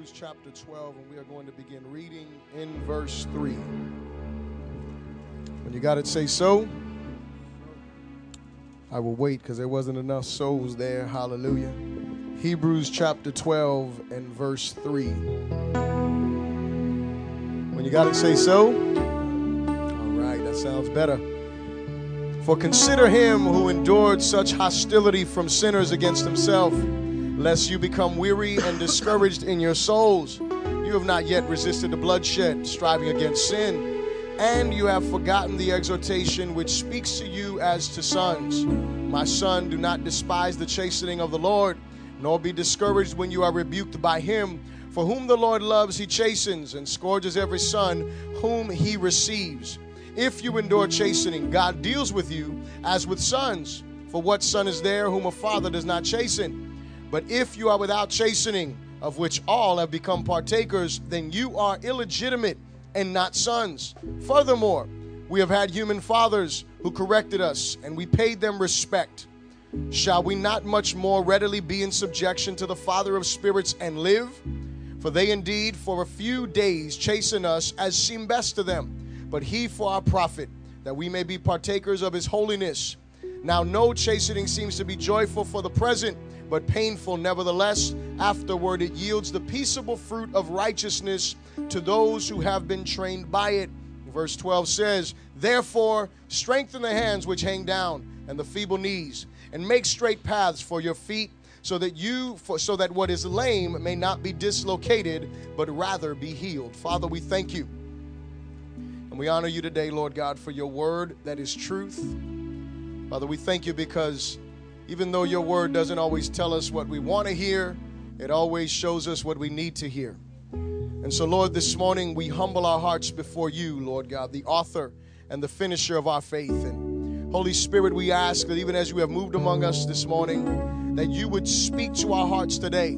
Hebrews, chapter 12, and we are going to begin reading in verse 3. When you got it, say so. I will wait because there wasn't enough souls there. Hallelujah. Hebrews chapter 12 and verse 3. When you got it, say so. All right, that sounds better. For consider him who endured such hostility from sinners against himself lest you become weary and discouraged in your souls. You have not yet resisted the bloodshed, striving against sin, and you have forgotten the exhortation which speaks to you as to sons. My son, do not despise the chastening of the Lord, nor be discouraged when you are rebuked by him. For whom the Lord loves, he chastens and scourges every son whom he receives. If you endure chastening, God deals with you as with sons. For what son is there whom a father does not chasten? But if you are without chastening, of which all have become partakers, then you are illegitimate and not sons. Furthermore, we have had human fathers who corrected us, and we paid them respect. Shall we not much more readily be in subjection to the Father of spirits and live? For they indeed for a few days chasten us as seem best to them, but he for our profit, that we may be partakers of his holiness. Now, no chastening seems to be joyful for the present but painful nevertheless. Afterward, it yields the peaceable fruit of righteousness to those who have been trained by it. Verse 12 says, Therefore, strengthen the hands which hang down and the feeble knees, and make straight paths for your feet, so that you for, so that what is lame may not be dislocated, but rather be healed. Father, we thank you. And we honor you today, Lord God, for your word that is truth. Father, we thank you because even though your word doesn't always tell us what we want to hear, it always shows us what we need to hear. And so, Lord, this morning we humble our hearts before you, Lord God, the author and the finisher of our faith. And Holy Spirit, we ask that even as you have moved among us this morning, that you would speak to our hearts today,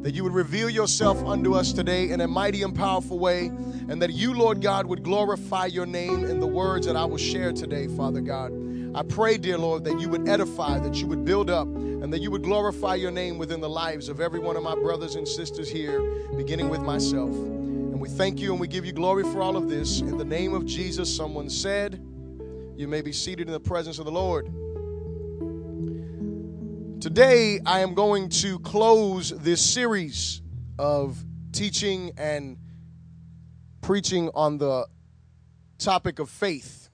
that you would reveal yourself unto us today in a mighty and powerful way, and that you, Lord God, would glorify your name in the words that I will share today, Father God. I pray, dear Lord, that you would edify, that you would build up, and that you would glorify your name within the lives of every one of my brothers and sisters here, beginning with myself. And we thank you and we give you glory for all of this. In the name of Jesus, someone said, You may be seated in the presence of the Lord. Today, I am going to close this series of teaching and preaching on the topic of faith.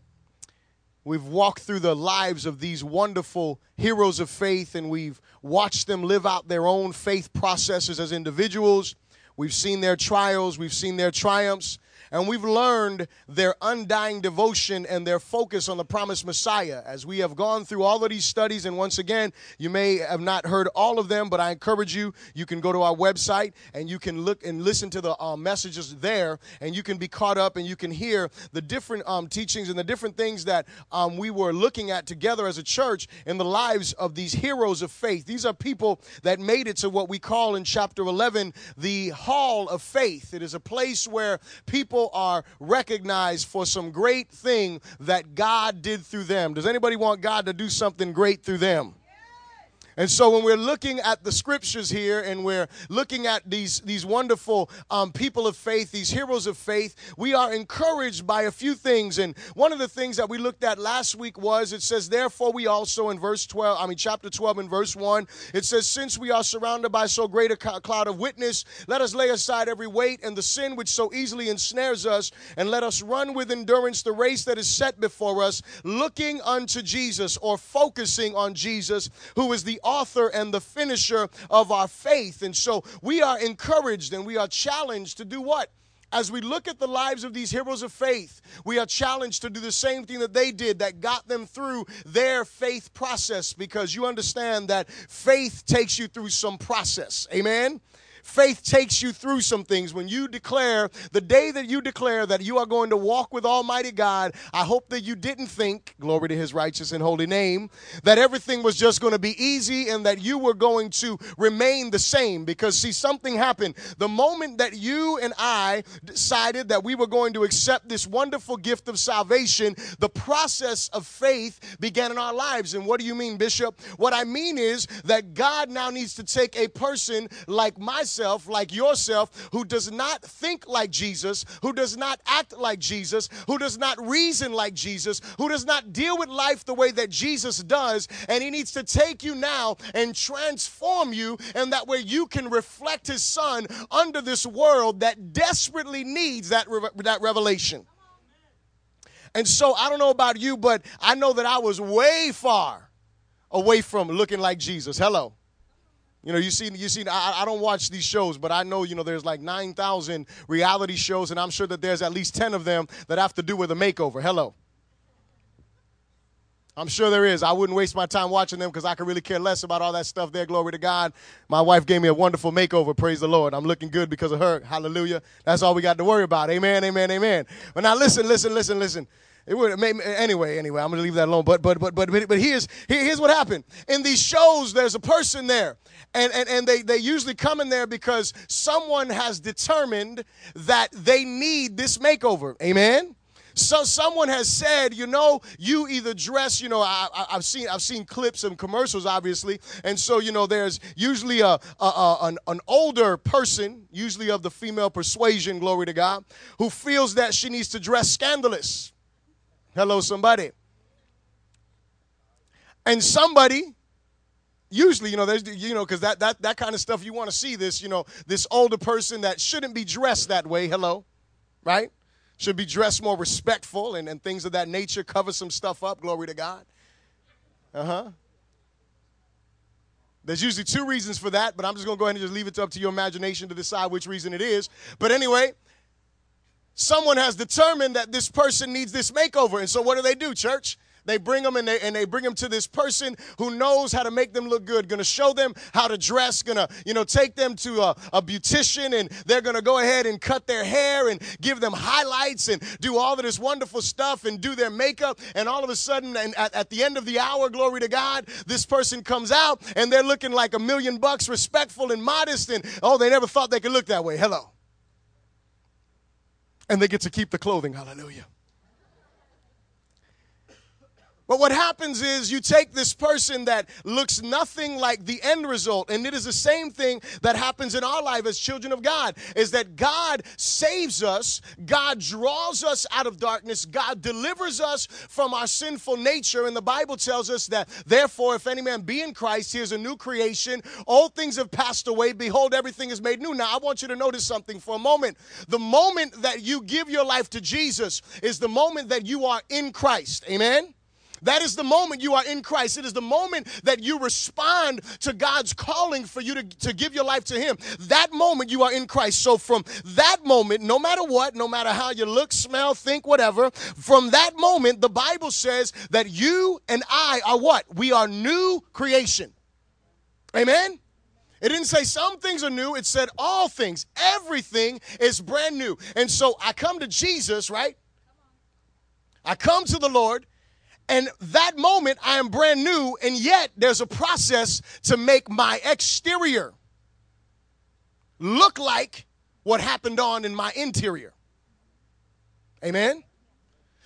We've walked through the lives of these wonderful heroes of faith and we've watched them live out their own faith processes as individuals. We've seen their trials, we've seen their triumphs, and we've learned their undying devotion and their focus on the promised Messiah. As we have gone through all of these studies, and once again, you may have not heard all of them, but I encourage you, you can go to our website and you can look and listen to the uh, messages there, and you can be caught up and you can hear the different um, teachings and the different things that um, we were looking at together as a church in the lives of these heroes of faith. These are people that made it to what we call in chapter 11 the hall of faith. It is a place where people people are recognized for some great thing that God did through them. Does anybody want God to do something great through them? And so when we're looking at the scriptures here and we're looking at these, these wonderful um, people of faith, these heroes of faith, we are encouraged by a few things. And one of the things that we looked at last week was it says, therefore we also in verse 12, I mean chapter 12 and verse 1, it says, since we are surrounded by so great a cloud of witness, let us lay aside every weight and the sin which so easily ensnares us, and let us run with endurance the race that is set before us, looking unto Jesus or focusing on Jesus, who is the author and the finisher of our faith. And so we are encouraged and we are challenged to do what? as we look at the lives of these heroes of faith, we are challenged to do the same thing that they did that got them through their faith process because you understand that faith takes you through some process. Amen? Faith takes you through some things. When you declare, the day that you declare that you are going to walk with Almighty God, I hope that you didn't think, glory to his righteous and holy name, that everything was just going to be easy and that you were going to remain the same. Because, see, something happened. The moment that you and I decided that we were going to accept this wonderful gift of salvation, the process of faith began in our lives. And what do you mean, Bishop? What I mean is that God now needs to take a person like myself myself like yourself who does not think like Jesus, who does not act like Jesus, who does not reason like Jesus, who does not deal with life the way that Jesus does. And he needs to take you now and transform you, and that way you can reflect his son under this world that desperately needs that, that revelation. And so I don't know about you, but I know that I was way far away from looking like Jesus. Hello. You know, you see, you see. I, I don't watch these shows, but I know, you know, there's like nine thousand reality shows, and I'm sure that there's at least ten of them that have to do with a makeover. Hello. I'm sure there is. I wouldn't waste my time watching them because I could really care less about all that stuff there. Glory to God. My wife gave me a wonderful makeover. Praise the Lord. I'm looking good because of her. Hallelujah. That's all we got to worry about. Amen, amen, amen. But now listen, listen, listen, listen. It would me anyway. Anyway, I'm gonna leave that alone. But but but but but here's here's what happened in these shows. There's a person there, and and and they they usually come in there because someone has determined that they need this makeover. Amen. So someone has said, you know, you either dress, you know, I, have seen I've seen clips and commercials, obviously, and so you know, there's usually a, a, a an, an older person, usually of the female persuasion, glory to God, who feels that she needs to dress scandalous. Hello, somebody. And somebody, usually, you know, there's, you know, because that, that, that kind of stuff, you want to see this, you know, this older person that shouldn't be dressed that way. Hello, right? Should be dressed more respectful and, and things of that nature, cover some stuff up. Glory to God. Uh huh. There's usually two reasons for that, but I'm just going to go ahead and just leave it up to your imagination to decide which reason it is. But anyway, someone has determined that this person needs this makeover. And so what do they do, church? They bring them and they, and they bring them to this person who knows how to make them look good, gonna show them how to dress, gonna, you know, take them to a, a beautician and they're gonna go ahead and cut their hair and give them highlights and do all of this wonderful stuff and do their makeup. And all of a sudden, and at, at the end of the hour, glory to God, this person comes out and they're looking like a million bucks, respectful and modest, and oh, they never thought they could look that way. Hello and they get to keep the clothing. Hallelujah. But what happens is you take this person that looks nothing like the end result, and it is the same thing that happens in our life as children of God, is that God saves us, God draws us out of darkness, God delivers us from our sinful nature, and the Bible tells us that therefore, if any man be in Christ, he is a new creation. All things have passed away, behold, everything is made new. Now, I want you to notice something for a moment. The moment that you give your life to Jesus is the moment that you are in Christ. Amen. That is the moment you are in Christ. It is the moment that you respond to God's calling for you to, to give your life to Him. That moment you are in Christ. So from that moment, no matter what, no matter how you look, smell, think, whatever, from that moment, the Bible says that you and I are what? We are new creation. Amen? It didn't say some things are new, it said all things. Everything is brand new. And so I come to Jesus, right? I come to the Lord and that moment, I am brand new, and yet there's a process to make my exterior look like what happened on in my interior. Amen?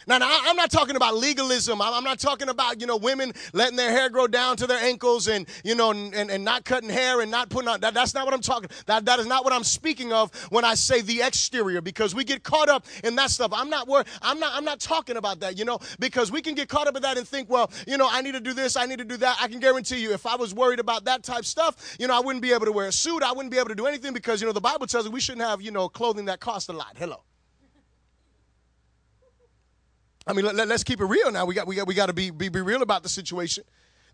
Now, now, I'm not talking about legalism. I'm not talking about, you know, women letting their hair grow down to their ankles and, you know, and, and not cutting hair and not putting on. That, that's not what I'm talking. That, that is not what I'm speaking of when I say the exterior because we get caught up in that stuff. I'm not. I'm not, I'm not talking about that, you know, because we can get caught up in that and think, well, you know, I need to do this. I need to do that. I can guarantee you if I was worried about that type stuff, you know, I wouldn't be able to wear a suit. I wouldn't be able to do anything because, you know, the Bible tells us we shouldn't have, you know, clothing that costs a lot. Hello. I mean, let, us keep it real now. We got, we got, we got to be, be, be real about the situation.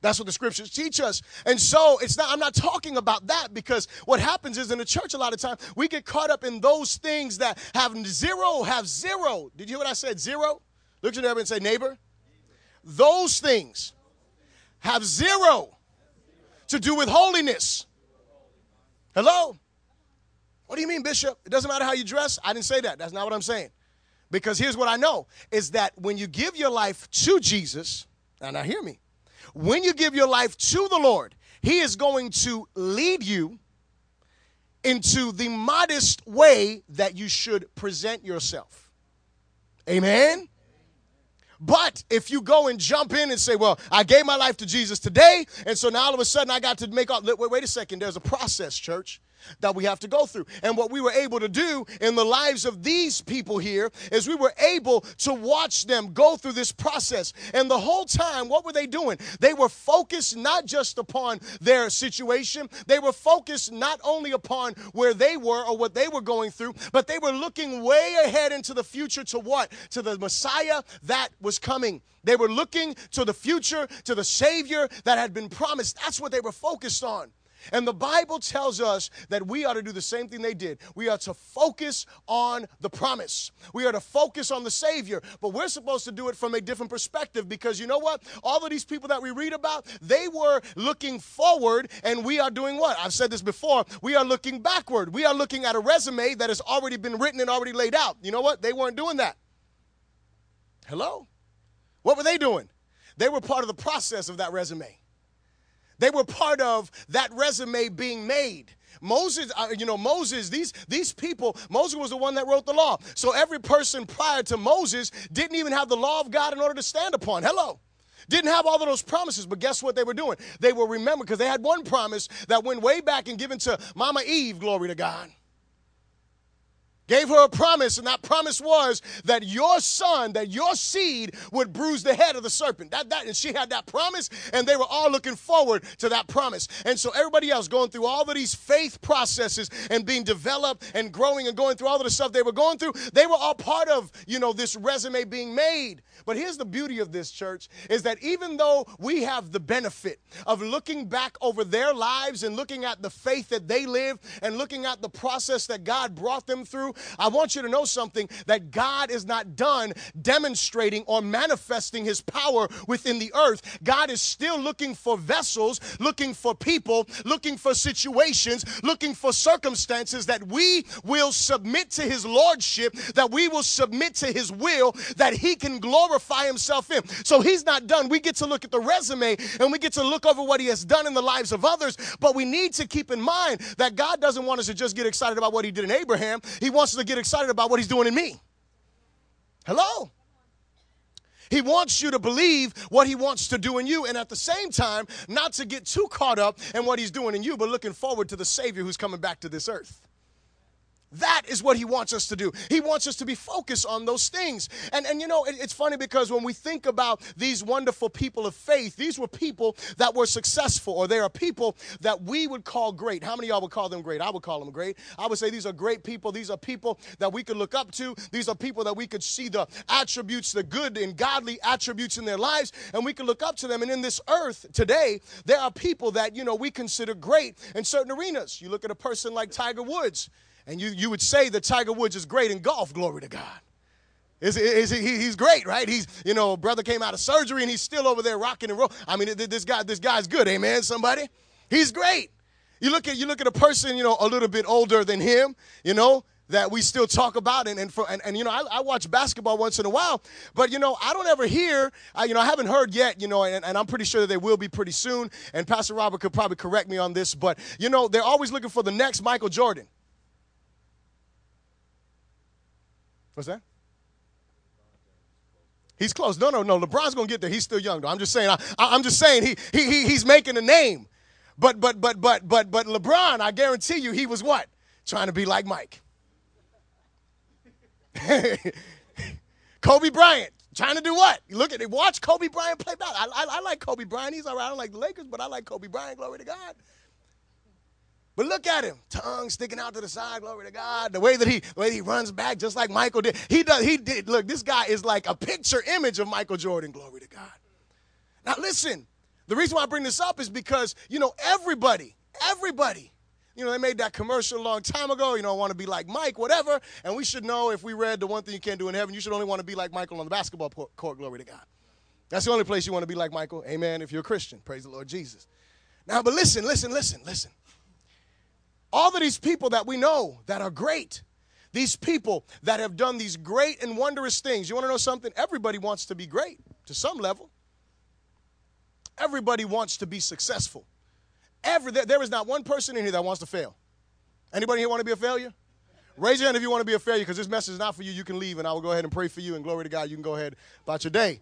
That's what the scriptures teach us. And so it's not, I'm not talking about that because what happens is in the church a lot of time, we get caught up in those things that have zero, have zero. Did you hear what I said? Zero? Look at your neighbor and say, neighbor. Those things have zero to do with holiness. Hello? What do you mean, Bishop? It doesn't matter how you dress. I didn't say that. That's not what I'm saying. Because here's what I know is that when you give your life to Jesus, and now hear me, when you give your life to the Lord, He is going to lead you into the modest way that you should present yourself. Amen? But if you go and jump in and say, Well, I gave my life to Jesus today, and so now all of a sudden I got to make all, wait, wait a second, there's a process, church. That we have to go through. And what we were able to do in the lives of these people here is we were able to watch them go through this process. And the whole time, what were they doing? They were focused not just upon their situation, they were focused not only upon where they were or what they were going through, but they were looking way ahead into the future to what? To the Messiah that was coming. They were looking to the future, to the Savior that had been promised. That's what they were focused on. And the Bible tells us that we ought to do the same thing they did. We are to focus on the promise. We are to focus on the Savior, but we're supposed to do it from a different perspective because you know what? All of these people that we read about, they were looking forward, and we are doing what? I've said this before. We are looking backward. We are looking at a resume that has already been written and already laid out. You know what? They weren't doing that. Hello? What were they doing? They were part of the process of that resume. They were part of that resume being made. Moses, uh, you know, Moses, these, these people, Moses was the one that wrote the law. So every person prior to Moses didn't even have the law of God in order to stand upon. Hello. Didn't have all of those promises, but guess what they were doing? They were remember because they had one promise that went way back and given to Mama Eve, glory to God gave her a promise, and that promise was that your son, that your seed would bruise the head of the serpent. That, that, and she had that promise, and they were all looking forward to that promise. And so everybody else going through all of these faith processes and being developed and growing and going through all of the stuff they were going through, they were all part of, you know, this resume being made. But here's the beauty of this church is that even though we have the benefit of looking back over their lives and looking at the faith that they live and looking at the process that God brought them through, I want you to know something that God is not done demonstrating or manifesting his power within the earth. God is still looking for vessels, looking for people, looking for situations, looking for circumstances that we will submit to his lordship, that we will submit to his will, that he can glorify himself in. So he's not done. We get to look at the resume and we get to look over what he has done in the lives of others, but we need to keep in mind that God doesn't want us to just get excited about what he did in Abraham. He wants us to get excited about what he's doing in me. Hello? He wants you to believe what he wants to do in you, and at the same time, not to get too caught up in what he's doing in you, but looking forward to the Savior who's coming back to this earth. That is what he wants us to do. He wants us to be focused on those things. And, and you know, it, it's funny because when we think about these wonderful people of faith, these were people that were successful, or they are people that we would call great. How many y'all would call them great? I would call them great. I would say these are great people. These are people that we could look up to. These are people that we could see the attributes, the good and godly attributes in their lives, and we can look up to them. And in this earth today, there are people that, you know, we consider great in certain arenas. You look at a person like Tiger Woods. And you, you would say that Tiger Woods is great in golf, glory to God. Is, is he, he's great, right? He's, you know, brother came out of surgery and he's still over there rocking and roll. I mean, this guy, this guy's good, amen, somebody? He's great. You look at you look at a person, you know, a little bit older than him, you know, that we still talk about and and, for, and, and you know I, I, watch basketball once in a while but you know i don't ever hear I, you know i haven't heard yet you know and, and i'm pretty sure that they will be pretty soon and pastor robert could probably correct me on this but you know they're always looking for the next michael jordan What's that? He's close. No, no, no. LeBron's gonna get there. He's still young, though. I'm just saying. I, am just saying he, he he he's making a name. But but but but but but LeBron, I guarantee you, he was what trying to be like Mike. Kobe Bryant trying to do what? Look at it. Watch Kobe Bryant play ball. I, I, I like Kobe Bryant. He's all right. I don't like the Lakers, but I like Kobe Bryant. Glory to God. But look at him, tongue sticking out to the side, glory to God. The way that he, the way he runs back, just like Michael did. He does. He did. Look, this guy is like a picture image of Michael Jordan. Glory to God. Now listen. The reason why I bring this up is because you know everybody, everybody. You know, they made that commercial a long time ago. You know, I want to be like Mike, whatever. And we should know if we read the one thing you can't do in heaven, you should only want to be like Michael on the basketball court. Glory to God. That's the only place you want to be like Michael. Amen. If you're a Christian, praise the Lord Jesus. Now, but listen, listen, listen, listen. All of these people that we know that are great, these people that have done these great and wondrous things. You want to know something? Everybody wants to be great to some level. Everybody wants to be successful. Every, there, there is not one person in here that wants to fail. Anybody here want to be a failure? Raise your hand if you want to be a failure because this message is not for you. You can leave and I will go ahead and pray for you and glory to God. You can go ahead about your day.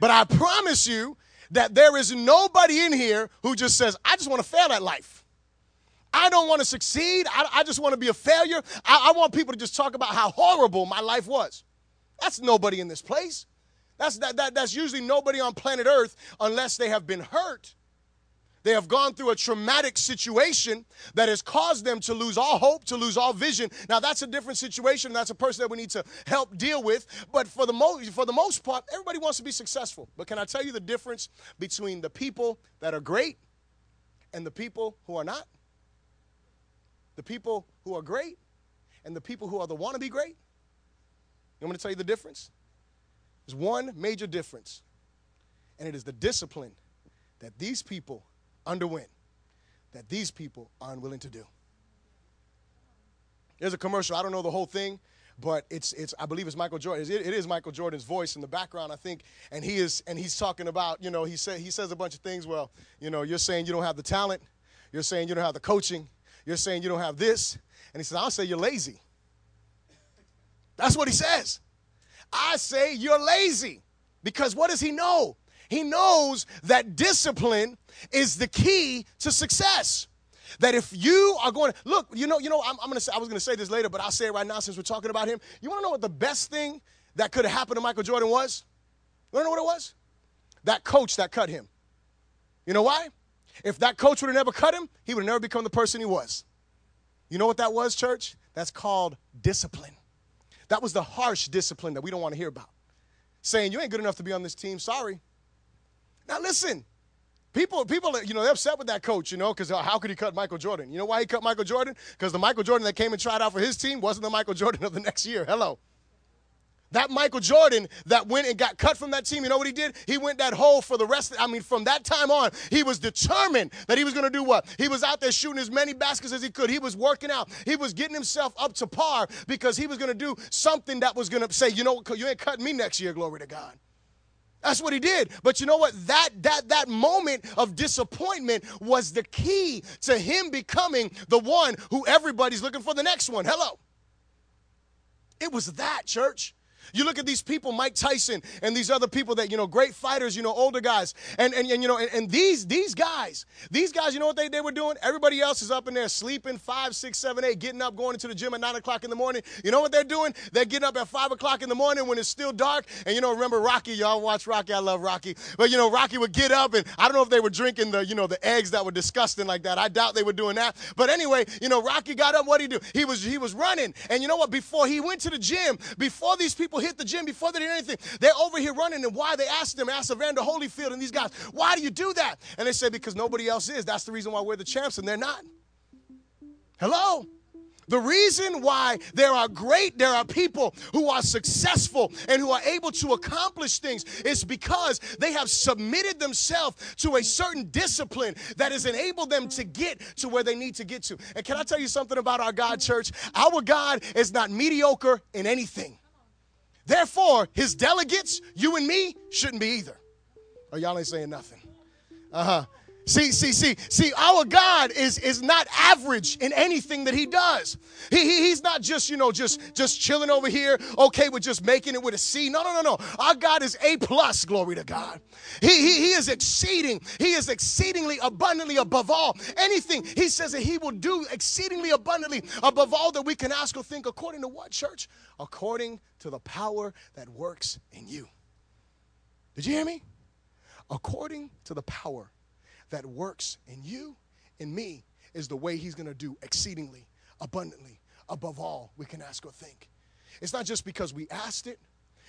But I promise you that there is nobody in here who just says, I just want to fail at life. I don't want to succeed. I, I just want to be a failure. I, I want people to just talk about how horrible my life was. That's nobody in this place. That's, that, that, that's usually nobody on planet Earth unless they have been hurt. They have gone through a traumatic situation that has caused them to lose all hope, to lose all vision. Now, that's a different situation. That's a person that we need to help deal with. But for the, mo- for the most part, everybody wants to be successful. But can I tell you the difference between the people that are great and the people who are not? The people who are great and the people who are the want to be great? I'm going to tell you the difference. There's one major difference, and it is the discipline that these people underwent that these people are unwilling to do. There's a commercial, I don't know the whole thing, but it's it's I believe it's Michael Jordan. It, it is Michael Jordan's voice in the background, I think, and he is and he's talking about you know he said he says a bunch of things. Well, you know, you're saying you don't have the talent, you're saying you don't have the coaching, you're saying you don't have this, and he says I'll say you're lazy. That's what he says. I say you're lazy because what does he know? He knows that discipline is the key to success. That if you are going to look, you know, you know, I'm, I'm gonna say I was gonna say this later, but I'll say it right now since we're talking about him. You want to know what the best thing that could have happened to Michael Jordan was? You want to know what it was? That coach that cut him. You know why? If that coach would have never cut him, he would have never become the person he was. You know what that was, church? That's called discipline. That was the harsh discipline that we don't want to hear about. Saying, you ain't good enough to be on this team, sorry. Now listen, people, people, you know, they're upset with that coach, you know, because how could he cut Michael Jordan? You know why he cut Michael Jordan? Because the Michael Jordan that came and tried out for his team wasn't the Michael Jordan of the next year. Hello. That Michael Jordan that went and got cut from that team, you know what he did? He went that hole for the rest. Of, I mean, from that time on, he was determined that he was going to do what? He was out there shooting as many baskets as he could. He was working out. He was getting himself up to par because he was going to do something that was going to say, you know, you ain't cutting me next year, glory to God. That's what he did. But you know what? That that that moment of disappointment was the key to him becoming the one who everybody's looking for the next one. Hello. It was that, church. You look at these people, Mike Tyson and these other people that, you know, great fighters, you know, older guys. And, and, and you know, and, and, these, these guys, these guys, you know what they, they were doing? Everybody else is up in there sleeping five, six, seven, eight, getting up, going into the gym at nine o'clock in the morning. You know what they're doing? They're getting up at five o'clock in the morning when it's still dark. And, you know, remember Rocky? Y'all watch Rocky. I love Rocky. But, you know, Rocky would get up and I don't know if they were drinking the, you know, the eggs that were disgusting like that. I doubt they were doing that. But anyway, you know, Rocky got up. What did he do? He was, he was running. And you know what? Before he went to the gym, before these people hit the gym, before they did anything. They're over here running, and why they asked them, asked Evander Holyfield and these guys, why do you do that? And they said, because nobody else is. That's the reason why we're the champs, and they're not. Hello? The reason why there are great, there are people who are successful and who are able to accomplish things is because they have submitted themselves to a certain discipline that has enabled them to get to where they need to get to. And can I tell you something about our God, church? Our God is not mediocre in anything. Therefore, his delegates, you and me, shouldn't be either. Oh, y'all ain't saying nothing. Uh huh. See, see, see, see, our God is, is not average in anything that he does. He, he, he's not just, you know, just, just chilling over here, okay with just making it with a C. No, no, no, no. Our God is A plus, glory to God. He, he, he is exceeding, he is exceedingly abundantly above all. Anything, he says that he will do exceedingly abundantly above all that we can ask or think according to what, church? According to the power that works in you. Did you hear me? According to the power that works in you in me is the way he's going to do exceedingly, abundantly, above all we can ask or think. It's not just because we asked it,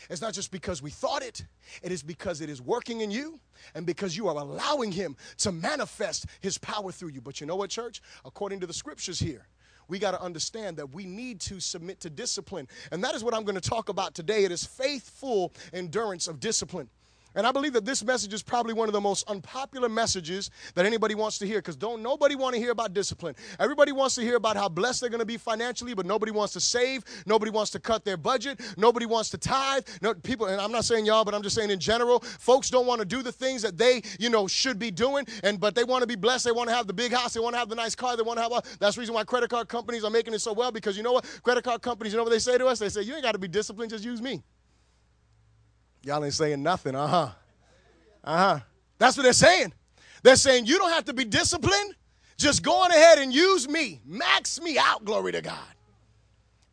it's not just because we thought it, it is because it is working in you and because you are allowing him to manifest his power through you. But you know what, church? According to the scriptures here, we got to understand that we need to submit to discipline. And that is what I'm going to talk about today. It is faithful endurance of discipline. And I believe that this message is probably one of the most unpopular messages that anybody wants to hear because don't nobody want to hear about discipline. Everybody wants to hear about how blessed they're going to be financially, but nobody wants to save. Nobody wants to cut their budget. Nobody wants to tithe. No, people, and I'm not saying y'all, but I'm just saying in general, folks don't want to do the things that they, you know, should be doing. And but they want to be blessed. They want to have the big house. They want to have the nice car. They want to have. A, that's the reason why credit card companies are making it so well because you know what? Credit card companies, you know what they say to us? They say you ain't got to be disciplined. Just use me. Y'all ain't saying nothing, uh huh. Uh huh. That's what they're saying. They're saying you don't have to be disciplined, Just go on ahead and use me. Max me out, glory to God.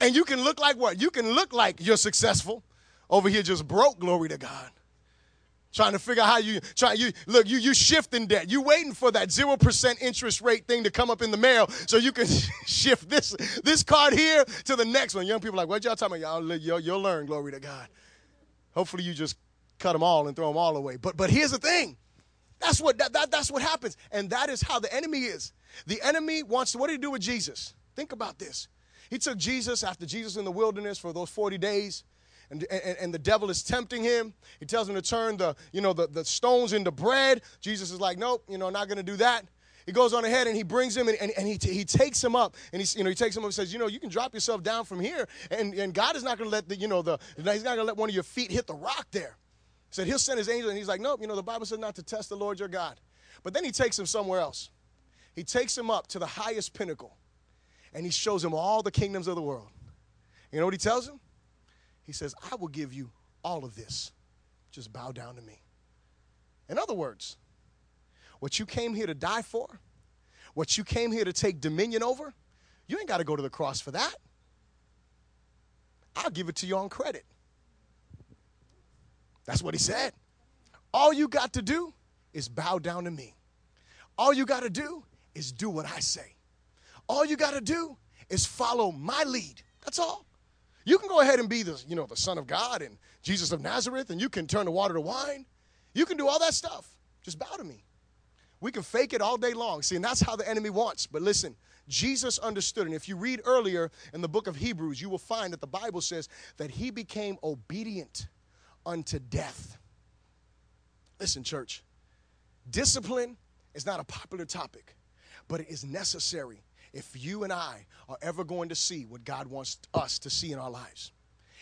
And you can look like what? You can look like you're successful. Over here just broke, glory to God. Trying to figure out how you try you look, you you shifting debt. You waiting for that 0% interest rate thing to come up in the mail so you can shift this this card here to the next one. Young people like, what y'all talking about? Y'all you'll, you'll learn, glory to God. Hopefully you just cut them all and throw them all away. But but here's the thing. That's what that, that, that's what happens. And that is how the enemy is. The enemy wants to what did he do with Jesus? Think about this. He took Jesus after Jesus in the wilderness for those 40 days. And, and, and, the devil is tempting him. He tells him to turn the, you know, the, the stones into bread. Jesus is like, nope, you know, not going to do that. He goes on ahead and he brings him and, and, and he, t- he takes him up and he, you know, he takes him up and says, you know, you can drop yourself down from here and, and God is not going to let the, you know, the, he's not going to let one of your feet hit the rock there. He said, he'll send his angel and he's like, nope, you know, the Bible says not to test the Lord your God. But then he takes him somewhere else. He takes him up to the highest pinnacle and he shows him all the kingdoms of the world. You know what he tells him? He says, I will give you all of this. Just bow down to me. In other words, what you came here to die for, what you came here to take dominion over, you ain't got to go to the cross for that. I'll give it to you on credit. That's what he said. All you got to do is bow down to me. All you got to do is do what I say. All you got to do is follow my lead. That's all. You can go ahead and be the, you know, the son of God and Jesus of Nazareth and you can turn the water to wine. You can do all that stuff. Just bow to me. We can fake it all day long. See, and that's how the enemy wants. But listen, Jesus understood. And if you read earlier in the book of Hebrews, you will find that the Bible says that he became obedient unto death. Listen, church, discipline is not a popular topic, but it is necessary if you and I are ever going to see what God wants us to see in our lives.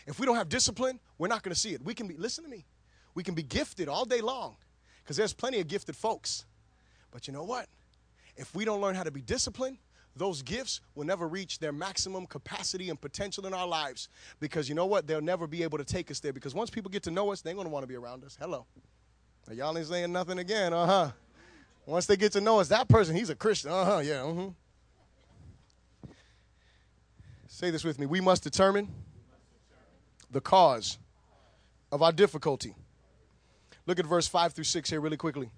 If we don't have discipline, we're not going to see it. We can be, listen to me, we can be gifted all day long because there's plenty of gifted folks. But you know what? If we don't learn how to be disciplined, those gifts will never reach their maximum capacity and potential in our lives because you know what? They'll never be able to take us there because once people get to know us, they're going to want to be around us. Hello. Now, y'all ain't saying nothing again, uh huh. Once they get to know us, that person, he's a Christian. Uh huh, yeah, uh huh. Say this with me. We must determine the cause of our difficulty. Look at verse 5 through 6 here, really quickly.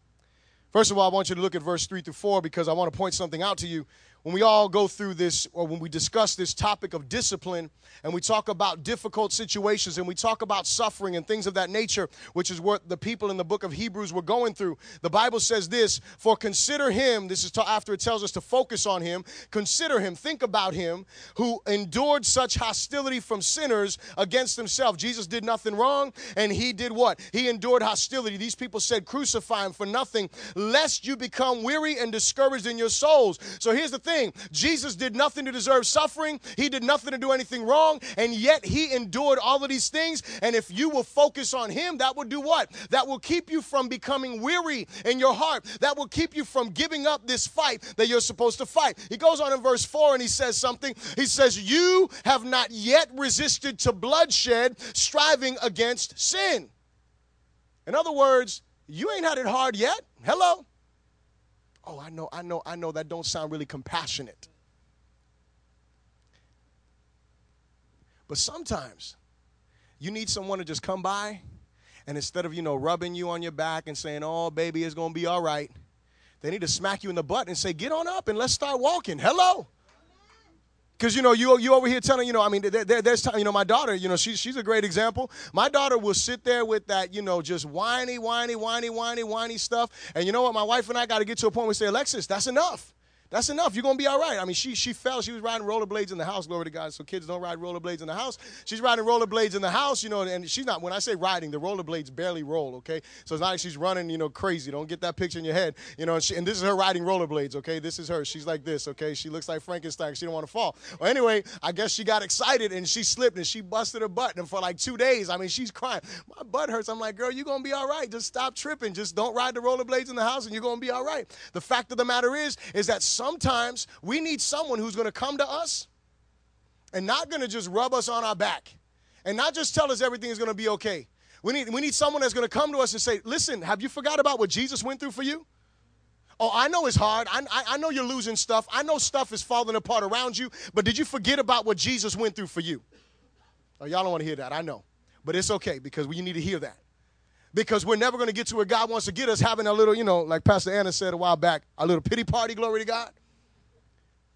First of all, I want you to look at verse 3 through 4 because I want to point something out to you when we all go through this, or when we discuss this topic of discipline, and we talk about difficult situations, and we talk about suffering and things of that nature, which is what the people in the book of Hebrews were going through, the Bible says this For consider him, this is after it tells us to focus on him, consider him, think about him, who endured such hostility from sinners against himself. Jesus did nothing wrong, and he did what? He endured hostility. These people said, Crucify him for nothing, lest you become weary and discouraged in your souls. So here's the thing thing. Jesus did nothing to deserve suffering, he did nothing to do anything wrong, and yet he endured all of these things. And if you will focus on him, that will do what? That will keep you from becoming weary in your heart. That will keep you from giving up this fight that you're supposed to fight. He goes on in verse 4 and he says something. He says, You have not yet resisted to bloodshed, striving against sin. In other words, you ain't had it hard yet. Hello. Oh, I know, I know, I know that don't sound really compassionate. But sometimes you need someone to just come by and instead of, you know, rubbing you on your back and saying, oh, baby, it's going to be all right, they need to smack you in the butt and say, get on up and let's start walking. Hello. Because you know you you over here telling you know I mean there, there, there's time you know my daughter you know she's she's a great example. My daughter will sit there with that you know just whiny whiny whiny whiny whiny stuff, and you know what my wife and I got to get to a point where we say Alexis that's enough. That's enough. You're gonna be all right. I mean, she she fell. She was riding rollerblades in the house. Glory to God. So kids don't ride rollerblades in the house. She's riding rollerblades in the house. You know, and she's not. When I say riding, the rollerblades barely roll. Okay, so it's not like she's running. You know, crazy. Don't get that picture in your head. You know, and, she, and this is her riding rollerblades. Okay, this is her. She's like this. Okay, she looks like Frankenstein. She don't want to fall. Well, anyway, I guess she got excited and she slipped and she busted her butt. And for like two days, I mean, she's crying. My butt hurts. I'm like, girl, you're gonna be all right. Just stop tripping. Just don't ride the rollerblades in the house, and you're gonna be all right. The fact of the matter is, is that sometimes we need someone who's going to come to us and not going to just rub us on our back and not just tell us everything is going to be okay. We need, we need someone that's going to come to us and say, Listen, have you forgot about what Jesus went through for you? Oh, I know it's hard. I, I, I know you're losing stuff. I know stuff is falling apart around you. But did you forget about what Jesus went through for you? Oh, y'all don't want to hear that. I know. But it's okay because we need to hear that. Because we're never going to get to where God wants to get us having a little, you know, like Pastor Anna said a while back, a little pity party, glory to God.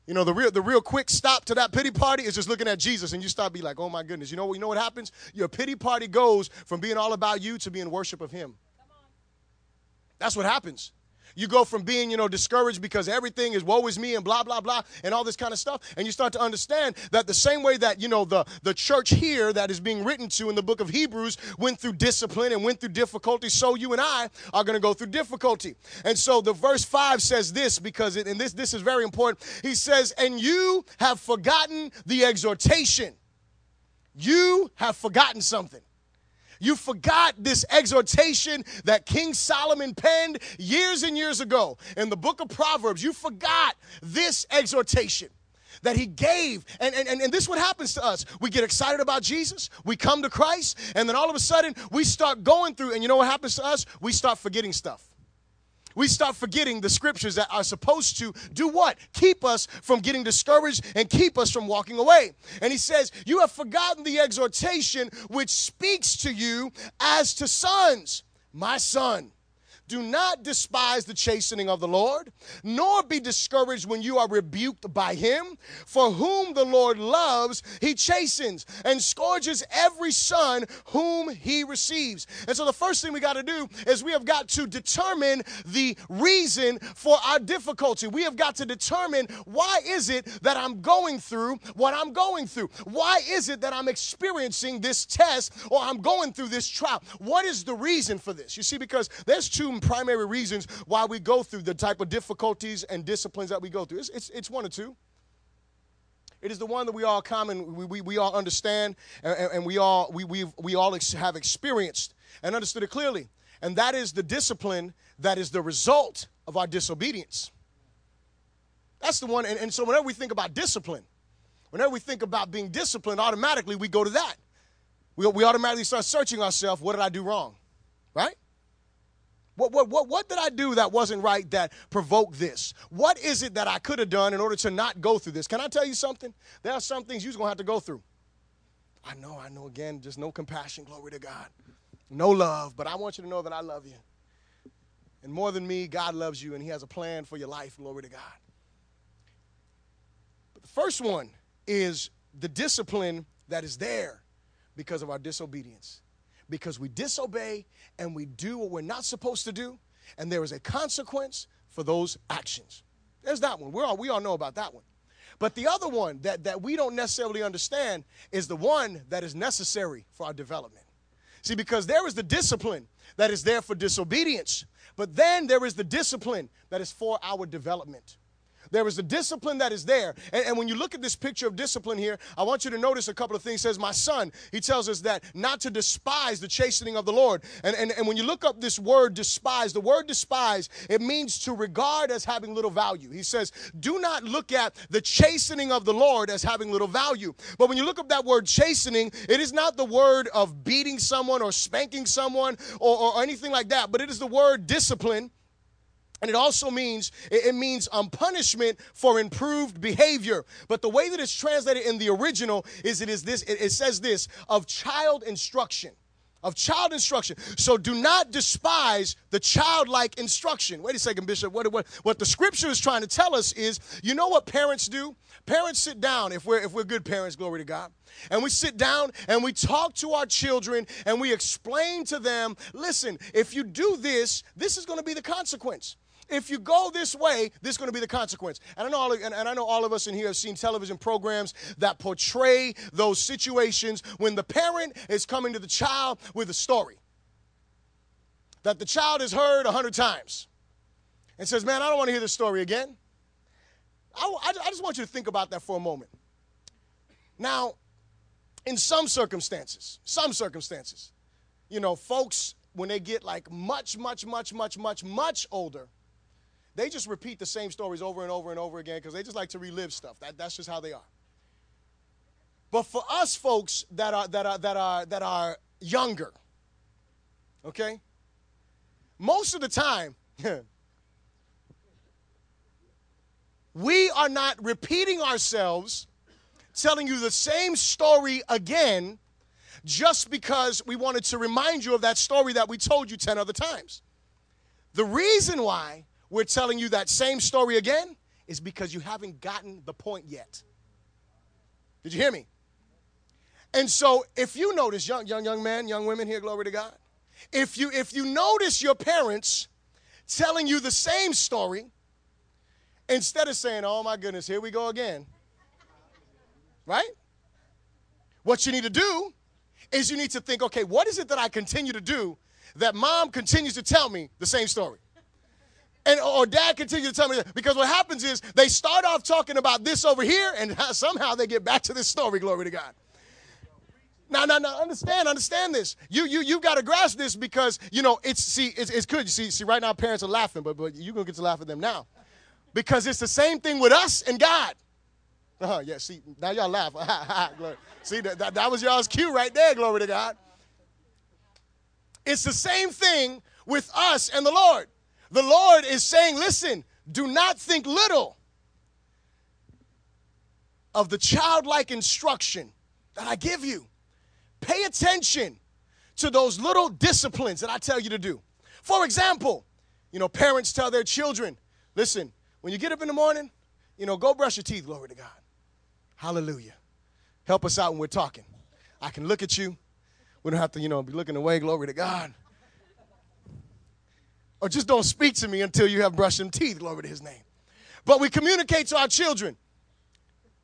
You know, the real the real quick stop to that pity party is just looking at Jesus and you start be like, oh my goodness. You know you know what happens? Your pity party goes from being all about you to being worship of him. That's what happens. You go from being, you know, discouraged because everything is woe is me and blah, blah, blah, and all this kind of stuff. And you start to understand that the same way that, you know, the, the church here that is being written to in the book of Hebrews went through discipline and went through difficulty, so you and I are going to go through difficulty. And so the verse 5 says this because, it, and this, this is very important. He says, And you have forgotten the exhortation. You have forgotten something. You forgot this exhortation that King Solomon penned years and years ago in the book of Proverbs. You forgot this exhortation that he gave. And, and, and, this is what happens to us. We get excited about Jesus, we come to Christ, and then all of a sudden we start going through, and you know what happens to us? We start forgetting stuff we start forgetting the scriptures that are supposed to do what? Keep us from getting discouraged and keep us from walking away. And he says, You have forgotten the exhortation which speaks to you as to sons. My son, do not despise the chastening of the Lord, nor be discouraged when you are rebuked by him. For whom the Lord loves, he chastens and scourges every son whom he receives. And so the first thing we got to do is we have got to determine the reason for our difficulty. We have got to determine why is it that I'm going through what I'm going through? Why is it that I'm experiencing this test or I'm going through this trial? What is the reason for this? You see, because there's two primary reasons why we go through the type of difficulties and disciplines that we go through. It's, it's, it's one or two. It is the one that we all common, we, we, we all understand, and, and we all we we we all ex- have experienced and understood it clearly. And that is the discipline that is the result of our disobedience. That's the one. And, and so whenever we think about discipline, whenever we think about being disciplined, automatically we go to that. We, we automatically start searching ourselves. What did I do wrong? Right? What, what, what, what did I do that wasn't right that provoked this? What is it that I could have done in order to not go through this? Can I tell you something? There are some things you're going to have to go through. I know, I know, again, just no compassion, glory to God. No love, but I want you to know that I love you. And more than me, God loves you and He has a plan for your life, glory to God. But the first one is the discipline that is there because of our disobedience because we disobey and we do what we're not supposed to do, and there is a consequence for those actions. There's that one. We're all, we all know about that one. But the other one that, that we don't necessarily understand is the one that is necessary for our development. See, because there is the discipline that is there for disobedience, but then there is the discipline that is for our development. There is a discipline that is there. And, and, when you look at this picture of discipline here, I want you to notice a couple of things. He says, My son, he tells us that not to despise the chastening of the Lord. And, and, and when you look up this word despise, the word despise, it means to regard as having little value. He says, Do not look at the chastening of the Lord as having little value. But when you look up that word chastening, it is not the word of beating someone or spanking someone or, or anything like that, but it is the word discipline and it also means it means um, punishment for improved behavior. But the way that it's translated in the original is it is this. It, it says this of child instruction of child instruction. So do not despise the childlike instruction. Wait a second, Bishop. What, what, what the scripture is trying to tell us is you know what parents do? Parents sit down, if we're, if we're good parents, glory to God. And we sit down and we talk to our children and we explain to them listen, if you do this, this is going to be the consequence if you go this way, this is going to be the consequence. And I know all of, and, and I know all of us in here have seen television programs that portray those situations when the parent is coming to the child with a story that the child has heard a hundred times and says, "Man, I don't want to hear this story again." I, I, I just want you to think about that for a moment. Now, in some circumstances, some circumstances, you know, folks when they get like much, much, much, much, much, much older, they just repeat the same stories over and over and over again because they just like to relive stuff. That, that's just how they are. But for us folks that are that are that are that are younger, okay? Most of the time, we are not repeating ourselves, telling you the same story again just because we wanted to remind you of that story that we told you 10 other times. The reason why we're telling you that same story again is because you haven't gotten the point yet. Did you hear me? And so if you notice, young, young, young man, young women here, glory to God, if you if you notice your parents telling you the same story, instead of saying, Oh my goodness, here we go again. Right? What you need to do is you need to think, okay, what is it that I continue to do that mom continues to tell me the same story? And or dad continues to tell me that because what happens is they start off talking about this over here and somehow they get back to this story, glory to God. Now, now, now, understand, understand this. You, you, you got to grasp this because you know it's see, it's, it's good. You see, see, right now parents are laughing, but but you're gonna get to laugh at them now, because it's the same thing with us and God. Uh-huh, yeah, see, now y'all laugh. see, that, that, that was y'all's cue right there, glory to God. It's the same thing with us and the Lord. The Lord is saying, listen, do not think little of the childlike instruction that I give you. Pay attention to those little disciplines that I tell you to do. For example, you know, parents tell their children, listen, when you get up in the morning, you know, go brush your teeth, glory to God. Hallelujah. Help us out when we're talking. I can look at you. We don't have to, you know, be looking away, glory to God. Or just don't speak to me until you have brushed them teeth, glory to his name. But we communicate to our children.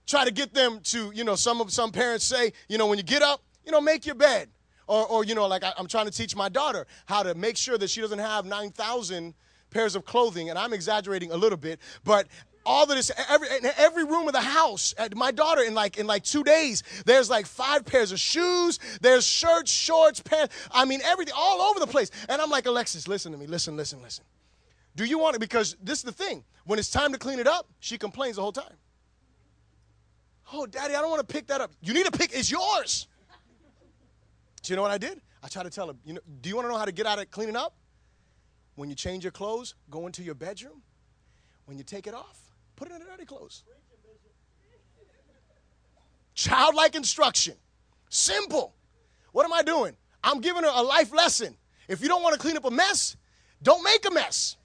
Try to get them to, you know, some of some parents say, you know, when you get up, you know, make your bed. Or, or you know, like I, I'm trying to teach my daughter how to make sure that she doesn't have 9,000 pairs of clothing, and I'm exaggerating a little bit, but all of this every every room of the house my daughter in like in like two days there's like five pairs of shoes there's shirts shorts pants i mean everything all over the place and i'm like alexis listen to me listen listen listen do you want it because this is the thing when it's time to clean it up she complains the whole time oh daddy i don't want to pick that up you need to pick it's yours do you know what I did? I tried to tell her, you know, do you want to know how to get out of cleaning up? When you change your clothes, go into your bedroom. When you take it off, put it in the dirty clothes. Childlike instruction. Simple. What am I doing? I'm giving her a life lesson. If you don't want to clean up a mess, don't make a mess.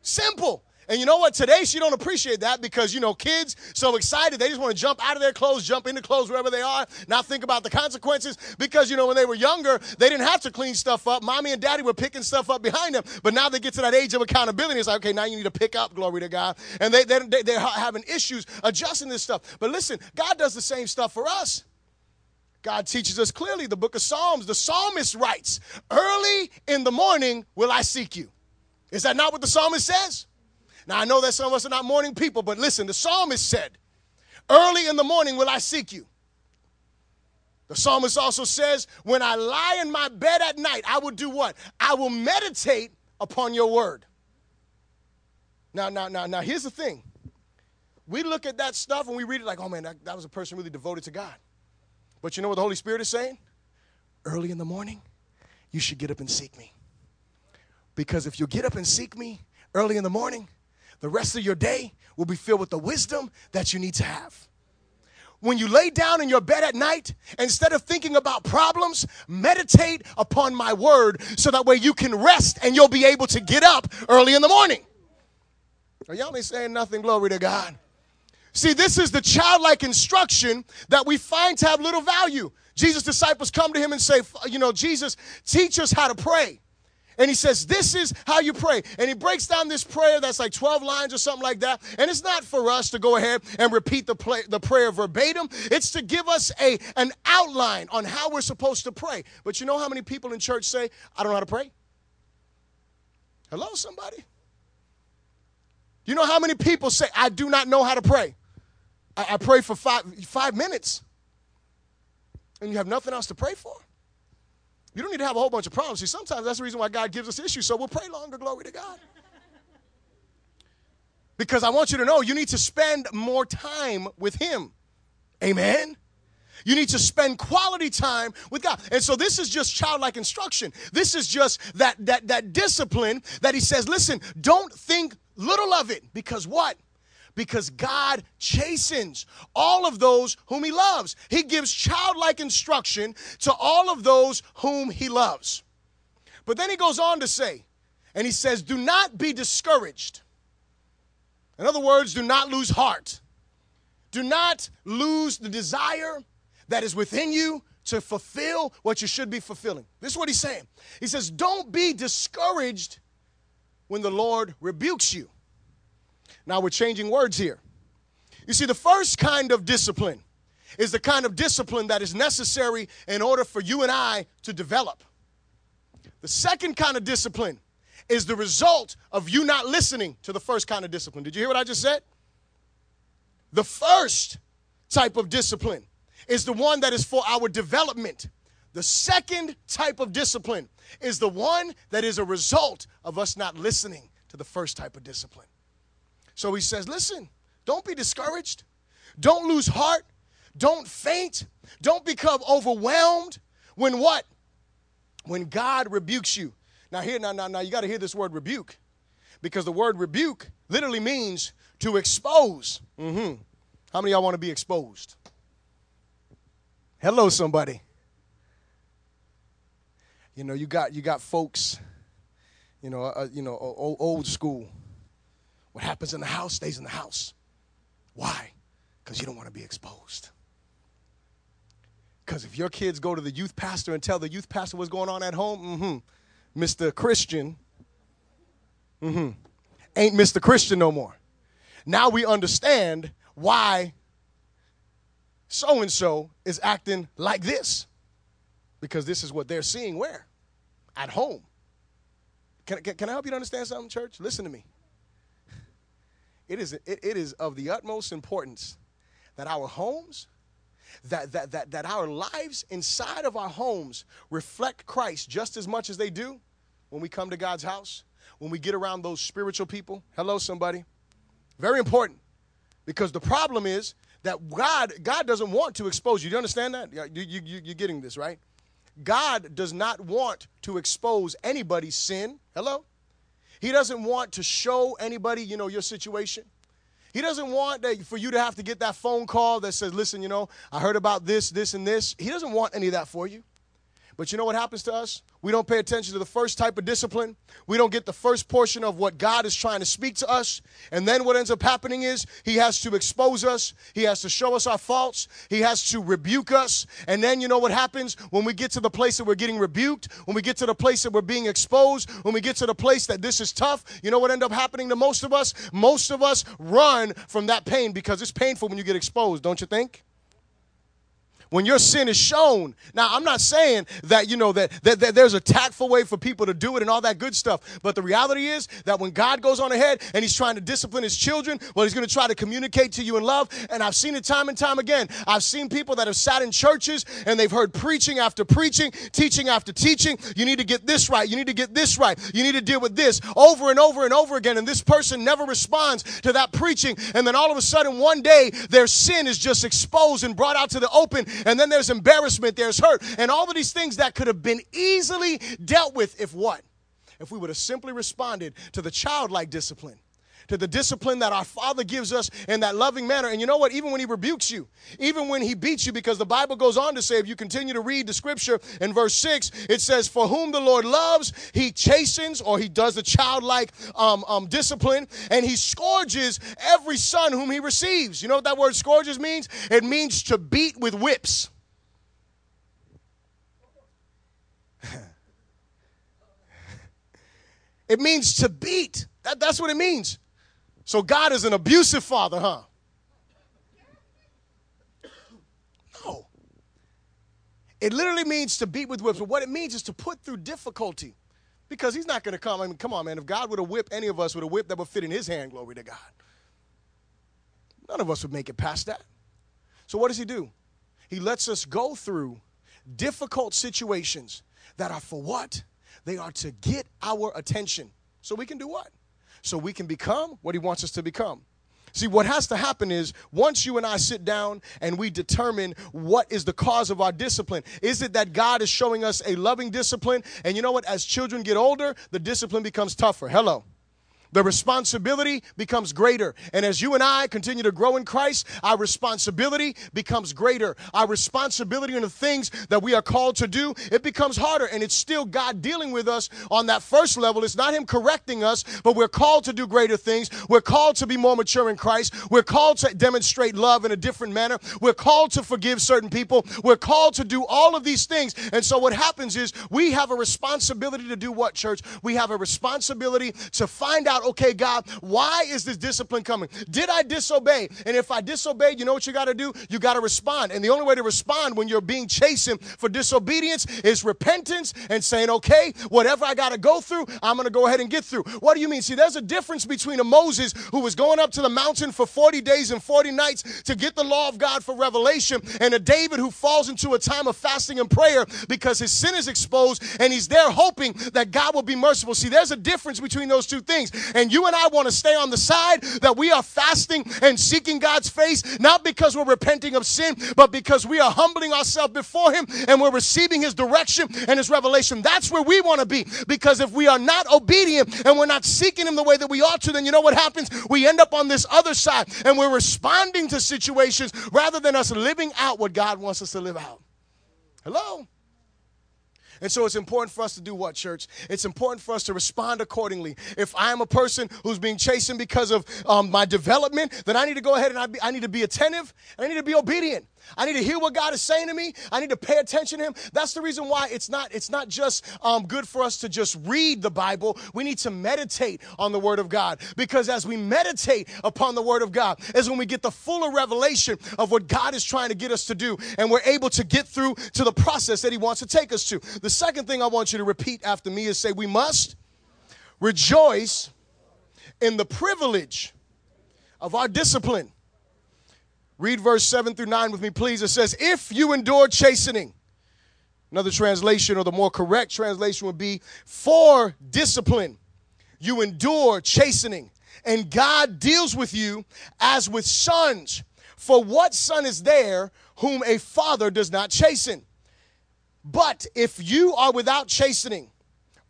Simple. And you know what? Today she don't appreciate that because you know kids so excited they just want to jump out of their clothes, jump into clothes wherever they are, not think about the consequences. Because you know when they were younger they didn't have to clean stuff up. Mommy and daddy were picking stuff up behind them. But now they get to that age of accountability. It's like okay now you need to pick up. Glory to God. And they, they, they they're having issues adjusting this stuff. But listen, God does the same stuff for us. God teaches us clearly the book of Psalms. The psalmist writes, Early in the morning will I seek you. Is that not what the psalmist says? Now, I know that some of us are not morning people, but listen, the psalmist said, Early in the morning will I seek you. The psalmist also says, When I lie in my bed at night, I will do what? I will meditate upon your word. Now, now, now, now, here's the thing. We look at that stuff and we read it like, oh man, that, that was a person really devoted to God. But you know what the Holy Spirit is saying? Early in the morning, you should get up and seek me. Because if you get up and seek me early in the morning, the rest of your day will be filled with the wisdom that you need to have. When you lay down in your bed at night, instead of thinking about problems, meditate upon my word so that way you can rest and you'll be able to get up early in the morning. Are y'all ain't saying nothing? Glory to God. See, this is the childlike instruction that we find to have little value. Jesus' disciples come to him and say, You know, Jesus, teach us how to pray. And he says, This is how you pray. And he breaks down this prayer that's like 12 lines or something like that. And it's not for us to go ahead and repeat the, play, the prayer verbatim, it's to give us a, an outline on how we're supposed to pray. But you know how many people in church say, I don't know how to pray? Hello, somebody? You know how many people say, I do not know how to pray? I, I pray for five, five minutes. And you have nothing else to pray for? You don't need to have a whole bunch of problems. See, sometimes that's the reason why God gives us issues, so we'll pray longer. Glory to God. Because I want you to know you need to spend more time with Him. Amen. You need to spend quality time with God. And so this is just childlike instruction. This is just that that that discipline that he says, listen, don't think little of it because what? Because God chastens all of those whom he loves. He gives childlike instruction to all of those whom he loves. But then he goes on to say, and he says, Do not be discouraged. In other words, do not lose heart. Do not lose the desire that is within you to fulfill what you should be fulfilling. This is what he's saying. He says, Don't be discouraged when the Lord rebukes you. Now we're changing words here. You see, the first kind of discipline is the kind of discipline that is necessary in order for you and I to develop. The second kind of discipline is the result of you not listening to the first kind of discipline. Did you hear what I just said? The first type of discipline is the one that is for our development. The second type of discipline is the one that is a result of us not listening to the first type of discipline. So he says, listen, don't be discouraged. Don't lose heart. Don't faint. Don't become overwhelmed when what? When God rebukes you. Now, here, now, now, now, you got to hear this word rebuke because the word rebuke literally means to expose. Mm-hmm. How many y'all want to be exposed? Hello, somebody. You know, you got you got folks, you know, uh, you know, old, old school. What happens in the house stays in the house. Why? Because you don't want to be exposed. Because if your kids go to the youth pastor and tell the youth pastor what's going on at home, mm-hmm, Mr. Christian, mm-hmm, ain't Mr. Christian no more. Now we understand why so and so is acting like this. Because this is what they're seeing where? At home. Can, can, can I help you to understand something, church? Listen to me. It is, it, it is of the utmost importance that our homes, that, that, that, that our lives inside of our homes reflect Christ just as much as they do when we come to God's house, when we get around those spiritual people. Hello, somebody. Very important. Because the problem is that God, God doesn't want to expose you. Do you understand that? You, you, you, you're getting this, right? God does not want to expose anybody's sin. Hello? He doesn't want to show anybody, you know, your situation. He doesn't want that for you to have to get that phone call that says, listen, you know, I heard about this, this, and this. He doesn't want any of that for you. But you know what happens to us? We don't pay attention to the first type of discipline. We don't get the first portion of what God is trying to speak to us. And then what ends up happening is He has to expose us. He has to show us our faults. He has to rebuke us. And then you know what happens when we get to the place that we're getting rebuked, when we get to the place that we're being exposed, when we get to the place that this is tough, you know what ends up happening to most of us? Most of us run from that pain because it's painful when you get exposed, don't you think? When your sin is shown. Now, I'm not saying that, you know, that, that, that, there's a tactful way for people to do it and all that good stuff. But the reality is that when God goes on ahead and he's trying to discipline his children, well, he's going to try to communicate to you in love. And I've seen it time and time again. I've seen people that have sat in churches and they've heard preaching after preaching, teaching after teaching. You need to get this right. You need to get this right. You need to deal with this over and over and over again. And this person never responds to that preaching. And then all of a sudden, one day, their sin is just exposed and brought out to the open and then there's embarrassment, there's hurt, and all of these things that could have been easily dealt with if what? If we would have simply responded to the childlike discipline to the discipline that our Father gives us in that loving manner. And you know what? Even when He rebukes you, even when He beats you, because the Bible goes on to say, if you continue to read the scripture in verse 6, it says, For whom the Lord loves, He chastens, or He does the childlike um, um, discipline, and He scourges every son whom He receives. You know what that word scourges means? It means to beat with whips. it means to beat. That, that's what it means. So God is an abusive father, huh? No. It literally means to beat with whips, but what it means is to put through difficulty. Because he's not going to come. I mean, come on, man. If God would have whipped any of us with a whip that would fit in his hand, glory to God. None of us would make it past that. So what does he do? He lets us go through difficult situations that are for what? They are to get our attention. So we can do what? So we can become what He wants us to become. See, what has to happen is once you and I sit down and we determine what is the cause of our discipline, is it that God is showing us a loving discipline? And you know what? As children get older, the discipline becomes tougher. Hello. The responsibility becomes greater. And as you and I continue to grow in Christ, our responsibility becomes greater. Our responsibility in the things that we are called to do, it becomes harder. And it's still God dealing with us on that first level. It's not Him correcting us, but we're called to do greater things. We're called to be more mature in Christ. We're called to demonstrate love in a different manner. We're called to forgive certain people. We're called to do all of these things. And so what happens is we have a responsibility to do what, church? We have a responsibility to find out, okay, God, why is this discipline coming? Did I disobey? And if I disobeyed, you know what you got to do? You got to respond. And the only way to respond when you're being chastened for disobedience is repentance and saying, okay, whatever I got to go through, I'm going to go ahead and get through. What do you mean? See, there's a difference between a Moses who was going up to the mountain for 40 days and 40 nights to get the law of God for revelation and a David who falls into a time of fasting and prayer because his sin is exposed and he's there hoping that God will be merciful. See, there's a difference between those two things. And you and I want to stay on the side that we are fasting and seeking God's face, not because we're repenting of sin, but because we are humbling ourselves before Him and we're receiving His direction and His revelation. That's where we want to be. Because if we are not obedient and we're not seeking Him the way that we ought to, then you know what happens? We end up on this other side and we're responding to situations rather than us living out what God wants us to live out. Hello? And so it's important for us to do what, church? It's important for us to respond accordingly. If I'm a person who's being chastened because of um, my development, then I need to go ahead and I, be, I need to be attentive and I need to be obedient. I need to hear what God is saying to me. I need to pay attention to Him. That's the reason why it's not it's not just um, good for us to just read the Bible. We need to meditate on the Word of God because as we meditate upon the Word of God, is when we get the fuller revelation of what God is trying to get us to do, and we're able to get through to the process that He wants to take us to. The second thing I want you to repeat after me is say, "We must rejoice in the privilege of our discipline." Read verse 7 through 9 with me, please. It says, If you endure chastening, another translation or the more correct translation would be, For discipline, you endure chastening, and God deals with you as with sons. For what son is there whom a father does not chasten? But if you are without chastening,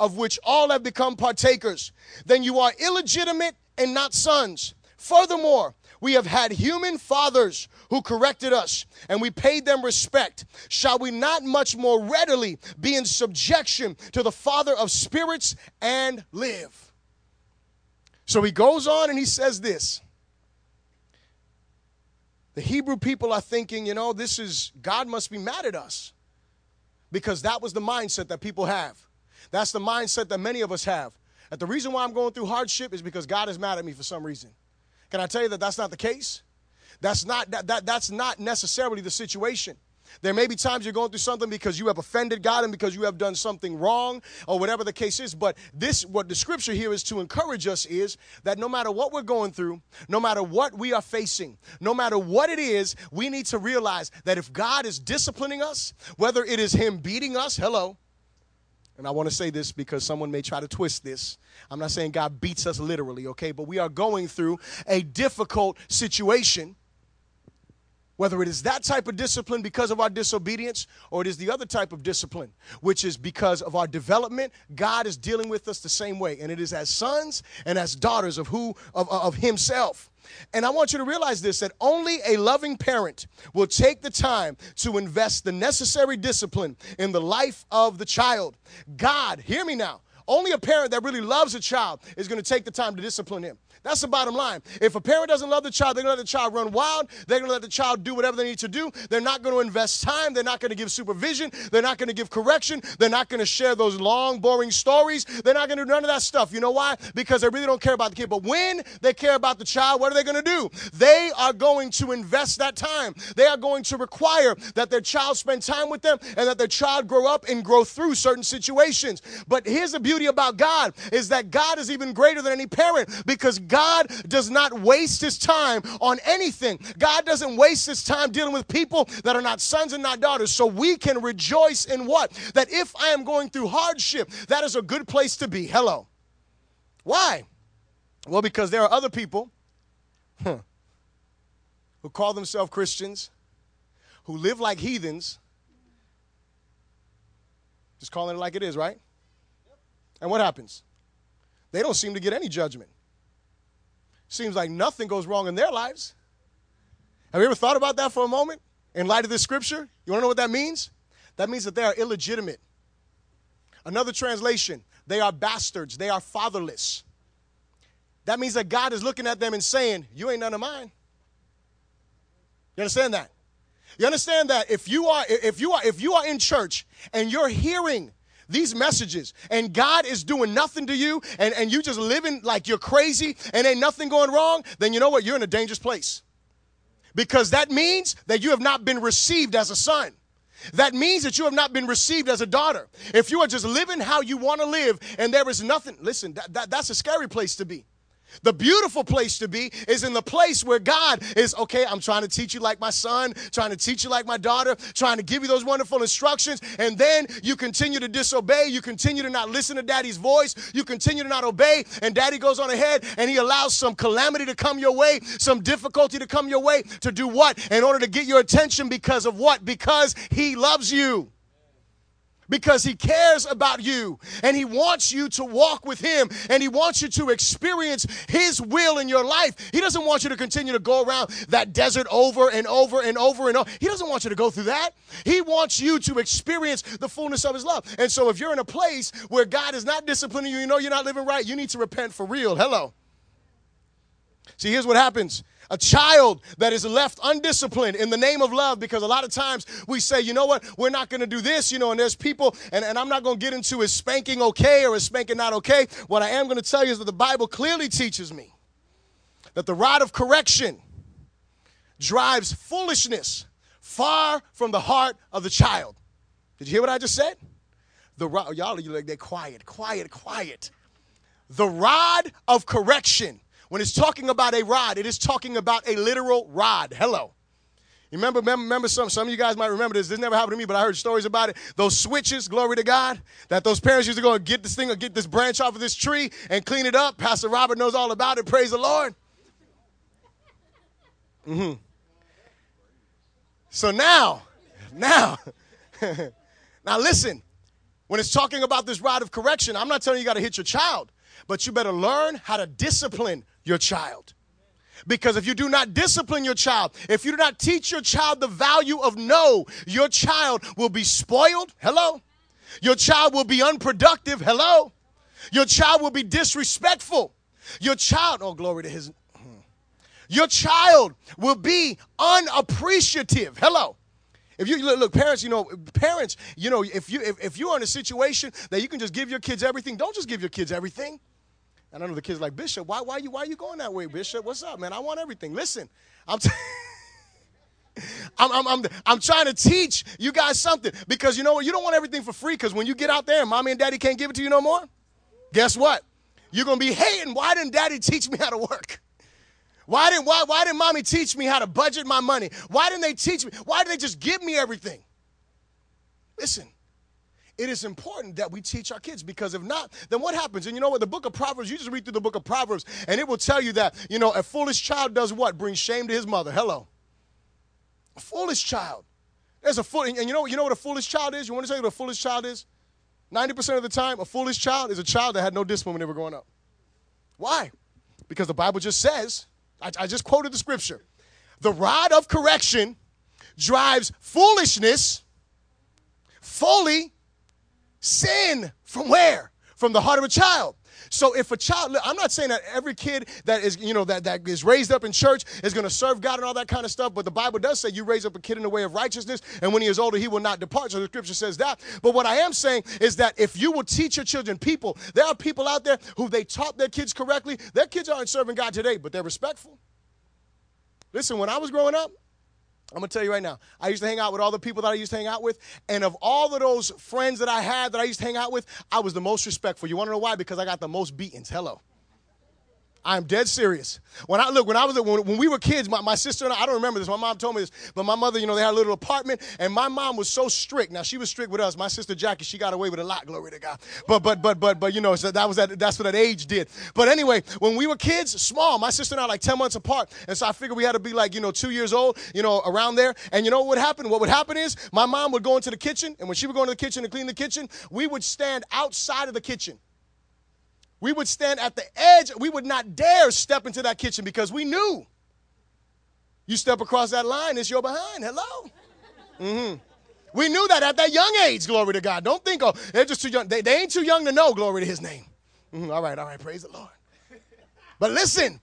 of which all have become partakers, then you are illegitimate and not sons. Furthermore, we have had human fathers who corrected us, and we paid them respect. Shall we not much more readily be in subjection to the Father of spirits and live? So he goes on and he says this. The Hebrew people are thinking, you know, this is, God must be mad at us. Because that was the mindset that people have. That's the mindset that many of us have. That the reason why I'm going through hardship is because God is mad at me for some reason. Can I tell you that that's not the case? That's not that, that that's not necessarily the situation. There may be times you're going through something because you have offended God and because you have done something wrong or whatever the case is. But this, what the scripture here is to encourage us is that no matter what we're going through, no matter what we are facing, no matter what it is, we need to realize that if God is disciplining us, whether it is Him beating us, hello, and I want to say this because someone may try to twist this. I'm not saying God beats us literally, okay? But we are going through a difficult situation. Whether it is that type of discipline because of our disobedience or it is the other type of discipline, which is because of our development, God is dealing with us the same way. And it is as sons and as daughters of who of, of Himself. And I want you to realize this that only a loving parent will take the time to invest the necessary discipline in the life of the child. God, hear me now. Only a parent that really loves a child is going to take the time to discipline him. That's the bottom line. If a parent doesn't love the child, they're going to let the child run wild. They're going to let the child do whatever they need to do. They're not going to invest time. They're not going to give supervision. They're not going to give correction. They're not going to share those long, boring stories. They're not going to do none of that stuff. You know why? Because they really don't care about the kid. But when they care about the child, what are they going to do? They are going to invest that time. They are going to require that their child spend time with them and that their child grow up and grow through certain situations. But here's the beauty about God is that God is even greater than any parent because God does not waste his time on anything. God doesn't waste his time dealing with people that are not sons and not daughters. So we can rejoice in what? That if I am going through hardship, that is a good place to be. Hello. Why? Well, because there are other people huh, who call themselves Christians, who live like heathens, just calling it like it is, right? And what happens? They don't seem to get any judgment. Seems like nothing goes wrong in their lives. Have you ever thought about that for a moment in light of this scripture? You want to know what that means? That means that they are illegitimate. Another translation, they are bastards, they are fatherless. That means that God is looking at them and saying, You ain't none of mine. You understand that? You understand that if you are if you are if you are in church and you're hearing these messages and God is doing nothing to you and, and you just living like you're crazy and ain't nothing going wrong, then you know what? You're in a dangerous place. Because that means that you have not been received as a son. That means that you have not been received as a daughter. If you are just living how you want to live and there is nothing, listen, that, that, that's a scary place to be. The beautiful place to be is in the place where God is, okay, I'm trying to teach you like my son, trying to teach you like my daughter, trying to give you those wonderful instructions, and then you continue to disobey, you continue to not listen to daddy's voice, you continue to not obey, and daddy goes on ahead and he allows some calamity to come your way, some difficulty to come your way to do what? In order to get your attention because of what? Because he loves you because he cares about you and he wants you to walk with him and he wants you to experience his will in your life. He doesn't want you to continue to go around that desert over and over and over and over. He doesn't want you to go through that. He wants you to experience the fullness of his love. And so if you're in a place where God is not disciplining you, you know you're not living right, you need to repent for real. Hello. See, here's what happens a child that is left undisciplined in the name of love because a lot of times we say, you know what, we're not going to do this, you know, and there's people, and, and I'm not going to get into is spanking okay or is spanking not okay. What I am going to tell you is that the Bible clearly teaches me that the rod of correction drives foolishness far from the heart of the child. Did you hear what I just said? The rod, y'all are like, they're quiet, quiet, quiet. The rod of correction when it's talking about a rod, it is talking about a literal rod. Hello. Remember, remember, remember some, some of you guys might remember this. This never happened to me, but I heard stories about it. Those switches, glory to God, that those parents used to go and get this thing or get this branch off of this tree and clean it up. Pastor Robert knows all about it. Praise the Lord. Mm-hmm. So now, now, now listen, when it's talking about this rod of correction, I'm not telling you you got to hit your child, but you better learn how to discipline your child. Because if you do not discipline your child, if you do not teach your child the value of no, your child will be spoiled. Hello. Your child will be unproductive. Hello. Your child will be disrespectful. Your child, oh, glory to his. Hmm. Your child will be unappreciative. Hello. If you look, look, parents, you know, parents, you know, if you if, if you're in a situation that you can just give your kids everything, don't just give your kids everything. And I know the kids like, Bishop, why, why, you, why are you going that way, Bishop? What's up, man? I want everything. Listen, I'm, t- I'm, I'm, I'm, I'm trying to teach you guys something because you know what? You don't want everything for free because when you get out there and mommy and daddy can't give it to you no more, guess what? You're going to be hating. Why didn't daddy teach me how to work? Why didn't, why, why didn't mommy teach me how to budget my money? Why didn't they teach me? Why did they just give me everything? Listen, it is important that we teach our kids because if not, then what happens? And you know what? The book of Proverbs, you just read through the book of Proverbs, and it will tell you that, you know, a foolish child does what? Brings shame to his mother. Hello. A foolish child. There's a fool, and you know, you know what a foolish child is? You want to tell you what a foolish child is? 90% of the time, a foolish child is a child that had no discipline when they were growing up. Why? Because the Bible just says, I, I just quoted the scripture, the rod of correction drives foolishness fully sin from where? From the heart of a child. So if a child, I'm not saying that every kid that is, you know, that, that is raised up in church is going to serve God and all that kind of stuff, but the Bible does say you raise up a kid in the way of righteousness, and when he is older, he will not depart. So the scripture says that. But what I am saying is that if you will teach your children people, there are people out there who they taught their kids correctly. Their kids aren't serving God today, but they're respectful. Listen, when I was growing up, I'm gonna tell you right now. I used to hang out with all the people that I used to hang out with, and of all of those friends that I had that I used to hang out with, I was the most respectful. You wanna know why? Because I got the most beatings. Hello. I'm dead serious. When I look, when I was when, when we were kids, my, my sister and I, I don't remember this. My mom told me this, but my mother, you know, they had a little apartment, and my mom was so strict. Now she was strict with us. My sister Jackie, she got away with a lot. Glory to God. But but but but but you know, so that was that. That's what that age did. But anyway, when we were kids, small, my sister and I like ten months apart, and so I figured we had to be like you know two years old, you know, around there. And you know what would happen? What would happen is my mom would go into the kitchen, and when she would go into the kitchen to clean the kitchen, we would stand outside of the kitchen we would stand at the edge. We would not dare step into that kitchen because we knew you step across that line, it's your behind. Hello? Mm-hmm. We knew that at that young age, glory to God. Don't think, oh, they're just too young. They, they ain't too young to know, glory to his name. Mm-hmm. All right, all right, praise the Lord. But listen,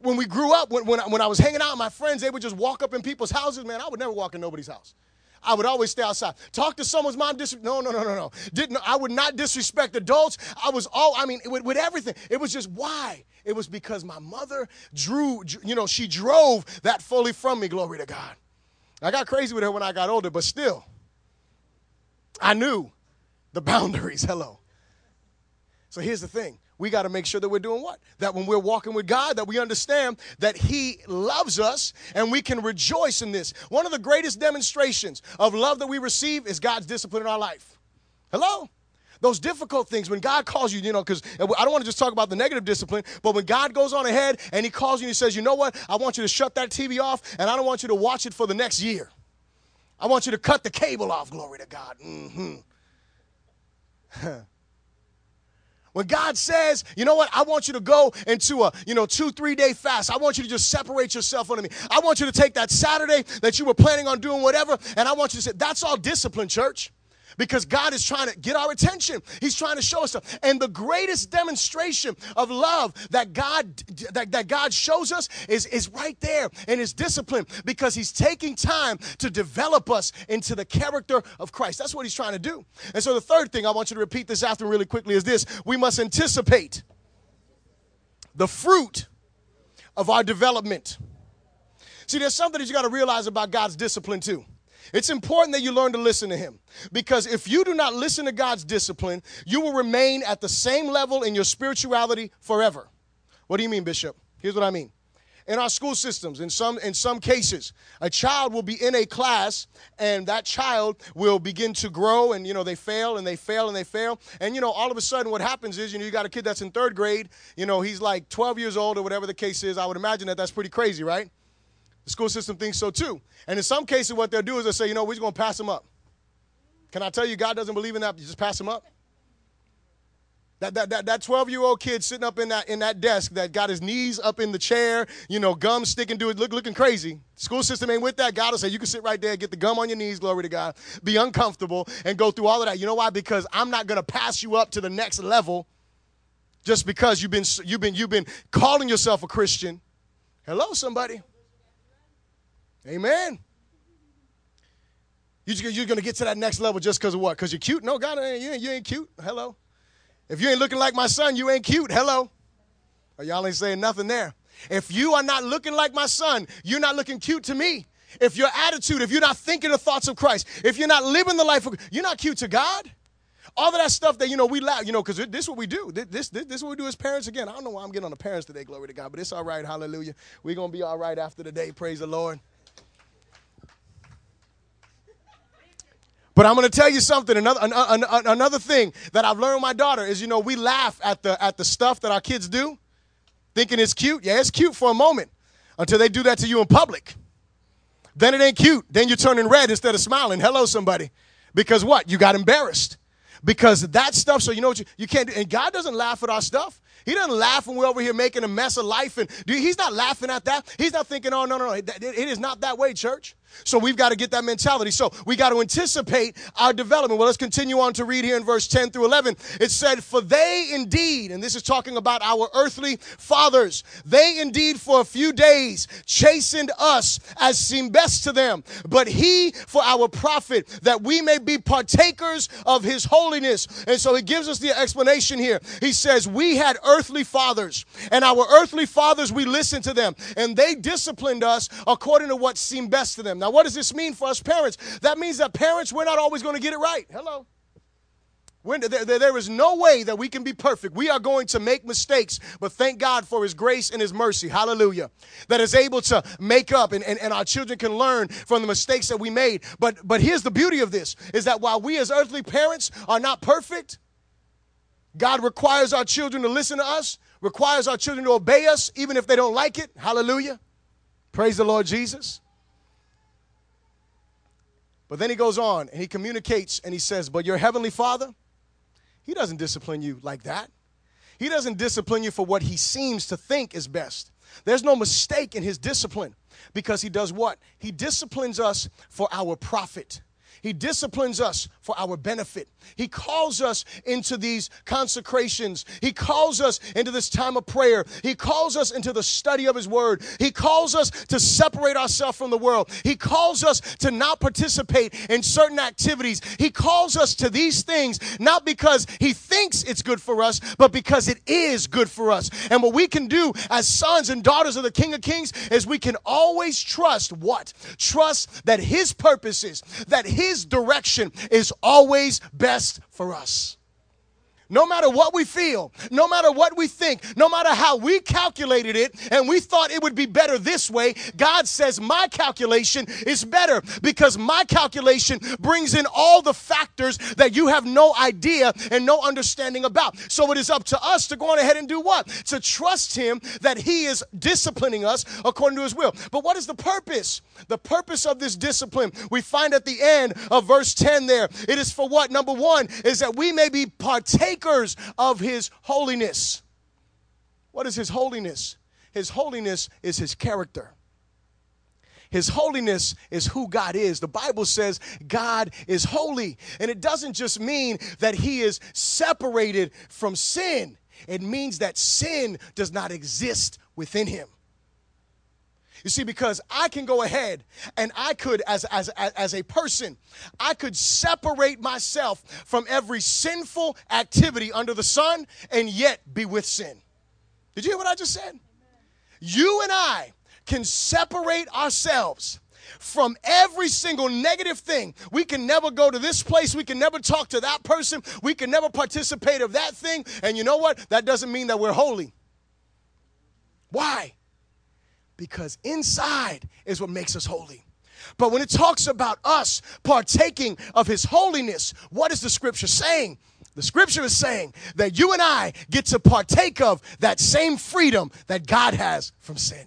when we grew up, when, when, I, when I was hanging out with my friends, they would just walk up in people's houses. Man, I would never walk in nobody's house. I would always stay outside. Talk to someone's mom. Dis- no, no, no, no, no. Didn't I would not disrespect adults. I was all. I mean, with, with everything. It was just why. It was because my mother drew. You know, she drove that fully from me. Glory to God. I got crazy with her when I got older, but still, I knew the boundaries. Hello. So here's the thing we got to make sure that we're doing what? That when we're walking with God, that we understand that He loves us and we can rejoice in this. One of the greatest demonstrations of love that we receive is God's discipline in our life. Hello? Those difficult things, when God calls you, you know, because I don't want to just talk about the negative discipline, but when God goes on ahead and He calls you and He says, you know what? I want you to shut that TV off and I don't want you to watch it for the next year. I want you to cut the cable off, glory to God. Mm-hmm. When God says, you know what, I want you to go into a, you know, two, three day fast. I want you to just separate yourself from me. I want you to take that Saturday that you were planning on doing whatever, and I want you to say, that's all discipline, church because God is trying to get our attention. He's trying to show us stuff. And the greatest demonstration of love that God that, that God shows us is, is right there in his discipline because he's taking time to develop us into the character of Christ. That's what he's trying to do. And so the third thing I want you to repeat this after really quickly is this we must anticipate the fruit of our development. See, there's something that you got to realize about God's discipline too. It's important that you learn to listen to Him because if you do not listen to God's discipline, you will remain at the same level in your spirituality forever. What do you mean, Bishop? Here's what I mean. In our school systems, in some in some cases, a child will be in a class and that child will begin to grow and you know they fail and they fail and they fail. And you know, all of a sudden what happens is, you know, you got a kid that's in 3rd grade, you know, he's like 12 years old or whatever the case is. I would imagine that that's pretty crazy, right? The school system thinks so too. And in some cases, what they'll do is they'll say, you know, we're just going to pass them up. Can I tell you, God doesn't believe in that? You just pass them up. That, that, that, that 12 year old kid sitting up in that, in that desk that got his knees up in the chair, you know, gum sticking to it, look, looking crazy. School system ain't with that. God will say, you can sit right there, get the gum on your knees, glory to God, be uncomfortable, and go through all of that. You know why? Because I'm not going to pass you up to the next level just because you've been, you've, been, you've been calling yourself a Christian. Hello, somebody. Amen. You're going to get to that next level just because of what? Because you're cute? No, God, you ain't, you ain't cute. Hello. If you ain't looking like my son, you ain't cute. Hello. Or y'all ain't saying nothing there. If you are not looking like my son, you're not looking cute to me. If your attitude, if you're not thinking the thoughts of Christ, if you're not living the life of, you're not cute to God. All of that stuff that, you know, we laugh, you know, because this is what we do. This, this, this is what we do as parents. Again, I don't know why I'm getting on the parents today, glory to God, but it's all right. Hallelujah. We're to be all right after the day. Praise the Lord. But I'm going to tell you something. Another another thing that I've learned with my daughter is, you know, we laugh at the at the stuff that our kids do, thinking it's cute. Yeah, it's cute for a moment until they do that to you in public. Then it ain't cute. Then you're turning red instead of smiling. Hello, somebody. Because what? You got embarrassed. Because that stuff. So you know what you, you can't do. And God doesn't laugh at our stuff. He doesn't laugh when we're over here making a mess of life. And dude, he's not laughing at that. He's not thinking, oh, no, no, no. It, it is not that way, church. So we've got to get that mentality. So we got to anticipate our development. Well, let's continue on to read here in verse 10 through 11. It said, For they indeed, and this is talking about our earthly fathers, they indeed for a few days chastened us as seemed best to them, but he for our profit, that we may be partakers of his holiness. And so he gives us the explanation here. He says, We had earthly fathers, and our earthly fathers, we listened to them, and they disciplined us according to what seemed best to them. Now, what does this mean for us parents? That means that parents, we're not always going to get it right. Hello. There, there is no way that we can be perfect. We are going to make mistakes, but thank God for His grace and His mercy. Hallelujah. That is able to make up and, and, and our children can learn from the mistakes that we made. But, but here's the beauty of this is that while we as earthly parents are not perfect, God requires our children to listen to us, requires our children to obey us, even if they don't like it. Hallelujah. Praise the Lord Jesus. But then he goes on and he communicates and he says, But your heavenly father, he doesn't discipline you like that. He doesn't discipline you for what he seems to think is best. There's no mistake in his discipline because he does what? He disciplines us for our profit. He disciplines us for our benefit. He calls us into these consecrations. He calls us into this time of prayer. He calls us into the study of His Word. He calls us to separate ourselves from the world. He calls us to not participate in certain activities. He calls us to these things not because He thinks it's good for us, but because it is good for us. And what we can do as sons and daughters of the King of Kings is we can always trust what? Trust that His purposes, that His direction is always best for us. No matter what we feel, no matter what we think, no matter how we calculated it and we thought it would be better this way, God says my calculation is better because my calculation brings in all the factors that you have no idea and no understanding about. So it is up to us to go on ahead and do what? To trust Him that He is disciplining us according to His will. But what is the purpose? The purpose of this discipline we find at the end of verse 10 there. It is for what? Number one is that we may be partakers partakers of his holiness. What is his holiness? His holiness is his character. His holiness is who God is. The Bible says God is holy. And it doesn't just mean that he is separated from sin, it means that sin does not exist within him. You see, because I can go ahead and I could, as, as, as a person, I could separate myself from every sinful activity under the sun and yet be with sin. Did you hear what I just said? You and I can separate ourselves from every single negative thing. We can never go to this place. We can never talk to that person. We can never participate of that thing. And you know what? That doesn't mean that we're holy. Why? Because inside is what makes us holy. But when it talks about us partaking of his holiness, what is the scripture saying? The scripture is saying that you and I get to partake of that same freedom that God has from sin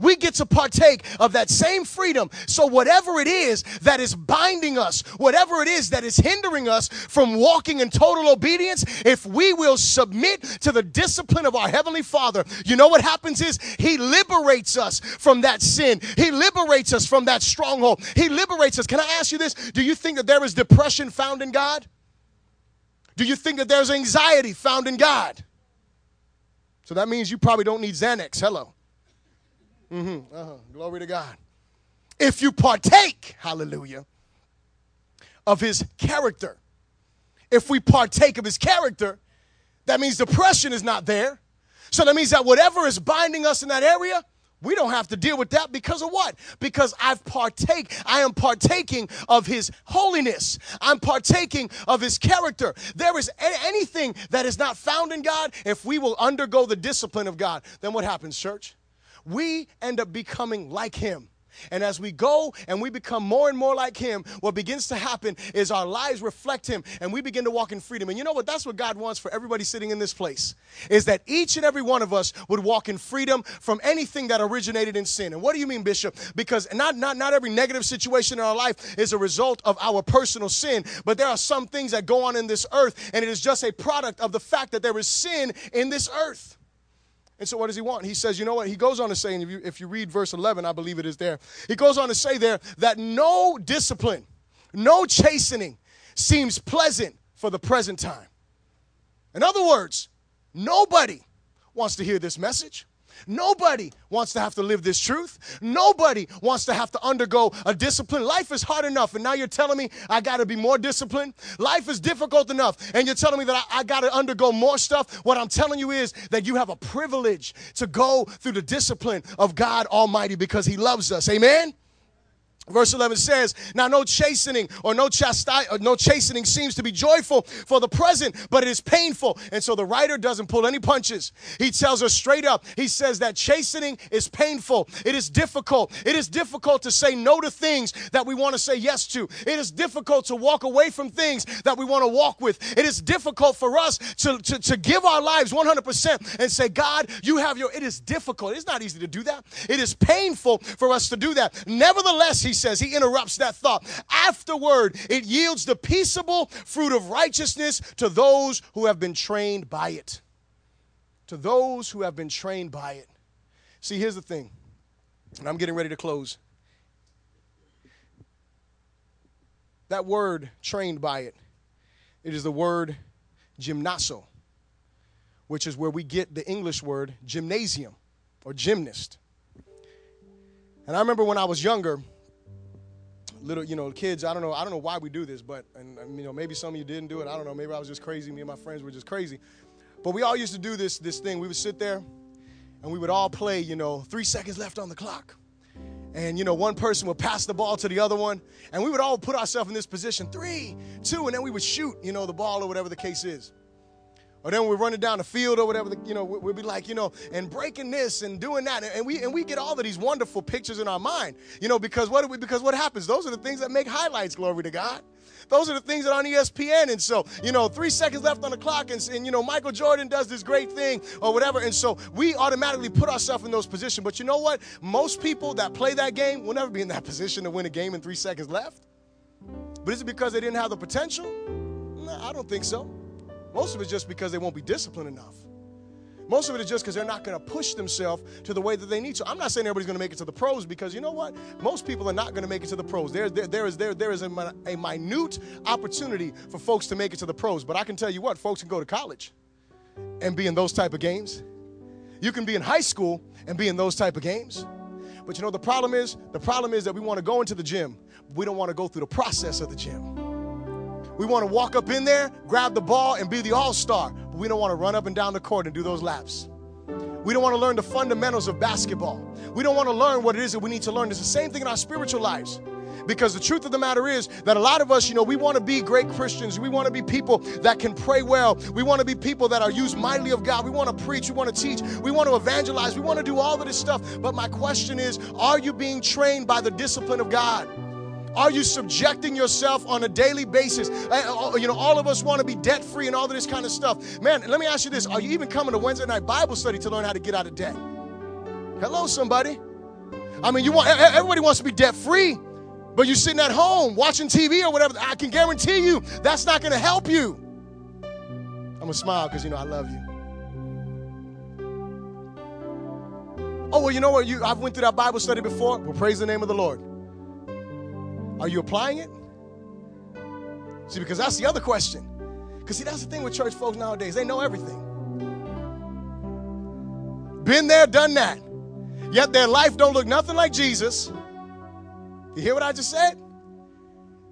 we get to partake of that same freedom. So, whatever it is that is binding us, whatever it is that is hindering us from walking in total obedience, if we will submit to the discipline of our Heavenly Father, you know what happens is He liberates us from that sin. He liberates us from that stronghold. He liberates us. Can I ask you this? Do you think that there is depression found in God? Do you think that there's anxiety found in God? So that means you probably don't need Xanax. Hello. Mm-hmm. Uh-huh. Glory to God. If you partake, hallelujah, of his character, if we partake of his character, that means depression is not there. So that means that whatever is binding us in that area, we don't have to deal with that because of what? Because I've partake, I am partaking of his holiness. I'm partaking of his character. There is anything that is not found in God, if we will undergo the discipline of God, then what happens, church? We end up becoming like him. And as we go and we become more and more like Him, what begins to happen is our lives reflect Him and we begin to walk in freedom. And you know what? That's what God wants for everybody sitting in this place is that each and every one of us would walk in freedom from anything that originated in sin. And what do you mean, Bishop? Because not, not, not every negative situation in our life is a result of our personal sin, but there are some things that go on in this earth, and it is just a product of the fact that there is sin in this earth. And so, what does he want? He says, you know what? He goes on to say, and if you, if you read verse 11, I believe it is there. He goes on to say there that no discipline, no chastening seems pleasant for the present time. In other words, nobody wants to hear this message. Nobody wants to have to live this truth. Nobody wants to have to undergo a discipline. Life is hard enough, and now you're telling me I got to be more disciplined. Life is difficult enough, and you're telling me that I, I got to undergo more stuff. What I'm telling you is that you have a privilege to go through the discipline of God Almighty because He loves us. Amen? Verse 11 says, Now no chastening or no, chasti- or no chastening seems to be joyful for the present, but it is painful. And so the writer doesn't pull any punches. He tells us straight up. He says that chastening is painful. It is difficult. It is difficult to say no to things that we want to say yes to. It is difficult to walk away from things that we want to walk with. It is difficult for us to, to, to give our lives 100% and say, God, you have your, it is difficult. It's not easy to do that. It is painful for us to do that. Nevertheless, he says, he interrupts that thought. Afterward, it yields the peaceable fruit of righteousness to those who have been trained by it. to those who have been trained by it. See, here's the thing, and I'm getting ready to close. That word, trained by it, it is the word gymnaso, which is where we get the English word gymnasium or gymnast. And I remember when I was younger, little, you know, kids, I don't know, I don't know why we do this, but, and, you know, maybe some of you didn't do it. I don't know. Maybe I was just crazy. Me and my friends were just crazy. But we all used to do this, this thing. We would sit there and we would all play, you know, three seconds left on the clock. And, you know, one person would pass the ball to the other one. And we would all put ourselves in this position three, two, and then we would shoot, you know, the ball or whatever the case is. Or then we're running down the field or whatever, you know, we'll be like, you know, and breaking this and doing that. And we and we get all of these wonderful pictures in our mind, you know, because what we, because what happens? Those are the things that make highlights, glory to God. Those are the things that are on ESPN. And so, you know, three seconds left on the clock, and, and you know, Michael Jordan does this great thing or whatever. And so we automatically put ourselves in those positions. But you know what? Most people that play that game will never be in that position to win a game in three seconds left. But is it because they didn't have the potential? No, I don't think so. Most of it's just because they won't be disciplined enough. Most of it is just because they're not going to push themselves to the way that they need to. I'm not saying everybody's going to make it to the pros because you know what? Most people are not going to make it to the pros. There, there, there is, there, there is a, a minute opportunity for folks to make it to the pros. But I can tell you what, folks can go to college and be in those type of games. You can be in high school and be in those type of games. But you know the problem is, the problem is that we want to go into the gym. We don't want to go through the process of the gym. We want to walk up in there, grab the ball, and be the all star, but we don't want to run up and down the court and do those laps. We don't want to learn the fundamentals of basketball. We don't want to learn what it is that we need to learn. It's the same thing in our spiritual lives. Because the truth of the matter is that a lot of us, you know, we want to be great Christians. We want to be people that can pray well. We want to be people that are used mightily of God. We want to preach. We want to teach. We want to evangelize. We want to do all of this stuff. But my question is are you being trained by the discipline of God? Are you subjecting yourself on a daily basis? Uh, uh, you know, all of us want to be debt free and all of this kind of stuff. Man, let me ask you this Are you even coming to Wednesday night Bible study to learn how to get out of debt? Hello, somebody. I mean, you want everybody wants to be debt free, but you're sitting at home watching TV or whatever. I can guarantee you that's not going to help you. I'm gonna smile because you know I love you. Oh well, you know what? You I've went through that Bible study before. Well, praise the name of the Lord. Are you applying it? See, because that's the other question. Because, see, that's the thing with church folks nowadays. They know everything. Been there, done that. Yet their life don't look nothing like Jesus. You hear what I just said?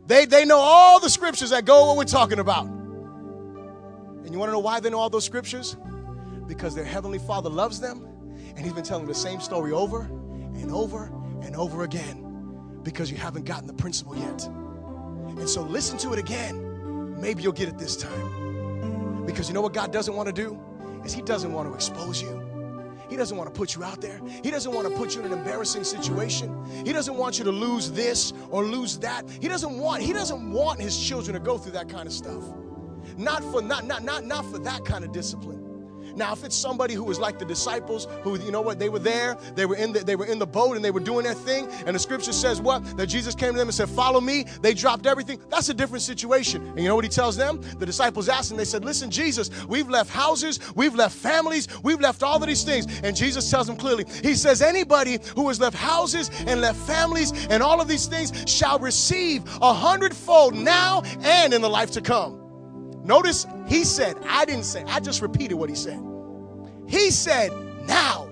They, they know all the scriptures that go what we're talking about. And you want to know why they know all those scriptures? Because their Heavenly Father loves them, and He's been telling the same story over and over and over again because you haven't gotten the principle yet. And so listen to it again. Maybe you'll get it this time. Because you know what God doesn't want to do? Is He doesn't want to expose you. He doesn't want to put you out there. He doesn't want to put you in an embarrassing situation. He doesn't want you to lose this or lose that. He doesn't want he doesn't want his children to go through that kind of stuff. Not for not not not not for that kind of discipline. Now, if it's somebody who was like the disciples, who you know what, they were there, they were in the, they were in the boat and they were doing their thing, and the scripture says what? That Jesus came to them and said, "Follow me." They dropped everything. That's a different situation. And you know what he tells them? The disciples asked him. They said, "Listen, Jesus, we've left houses, we've left families, we've left all of these things." And Jesus tells them clearly. He says, "Anybody who has left houses and left families and all of these things shall receive a hundredfold now and in the life to come." Notice he said, I didn't say, I just repeated what he said. He said, now.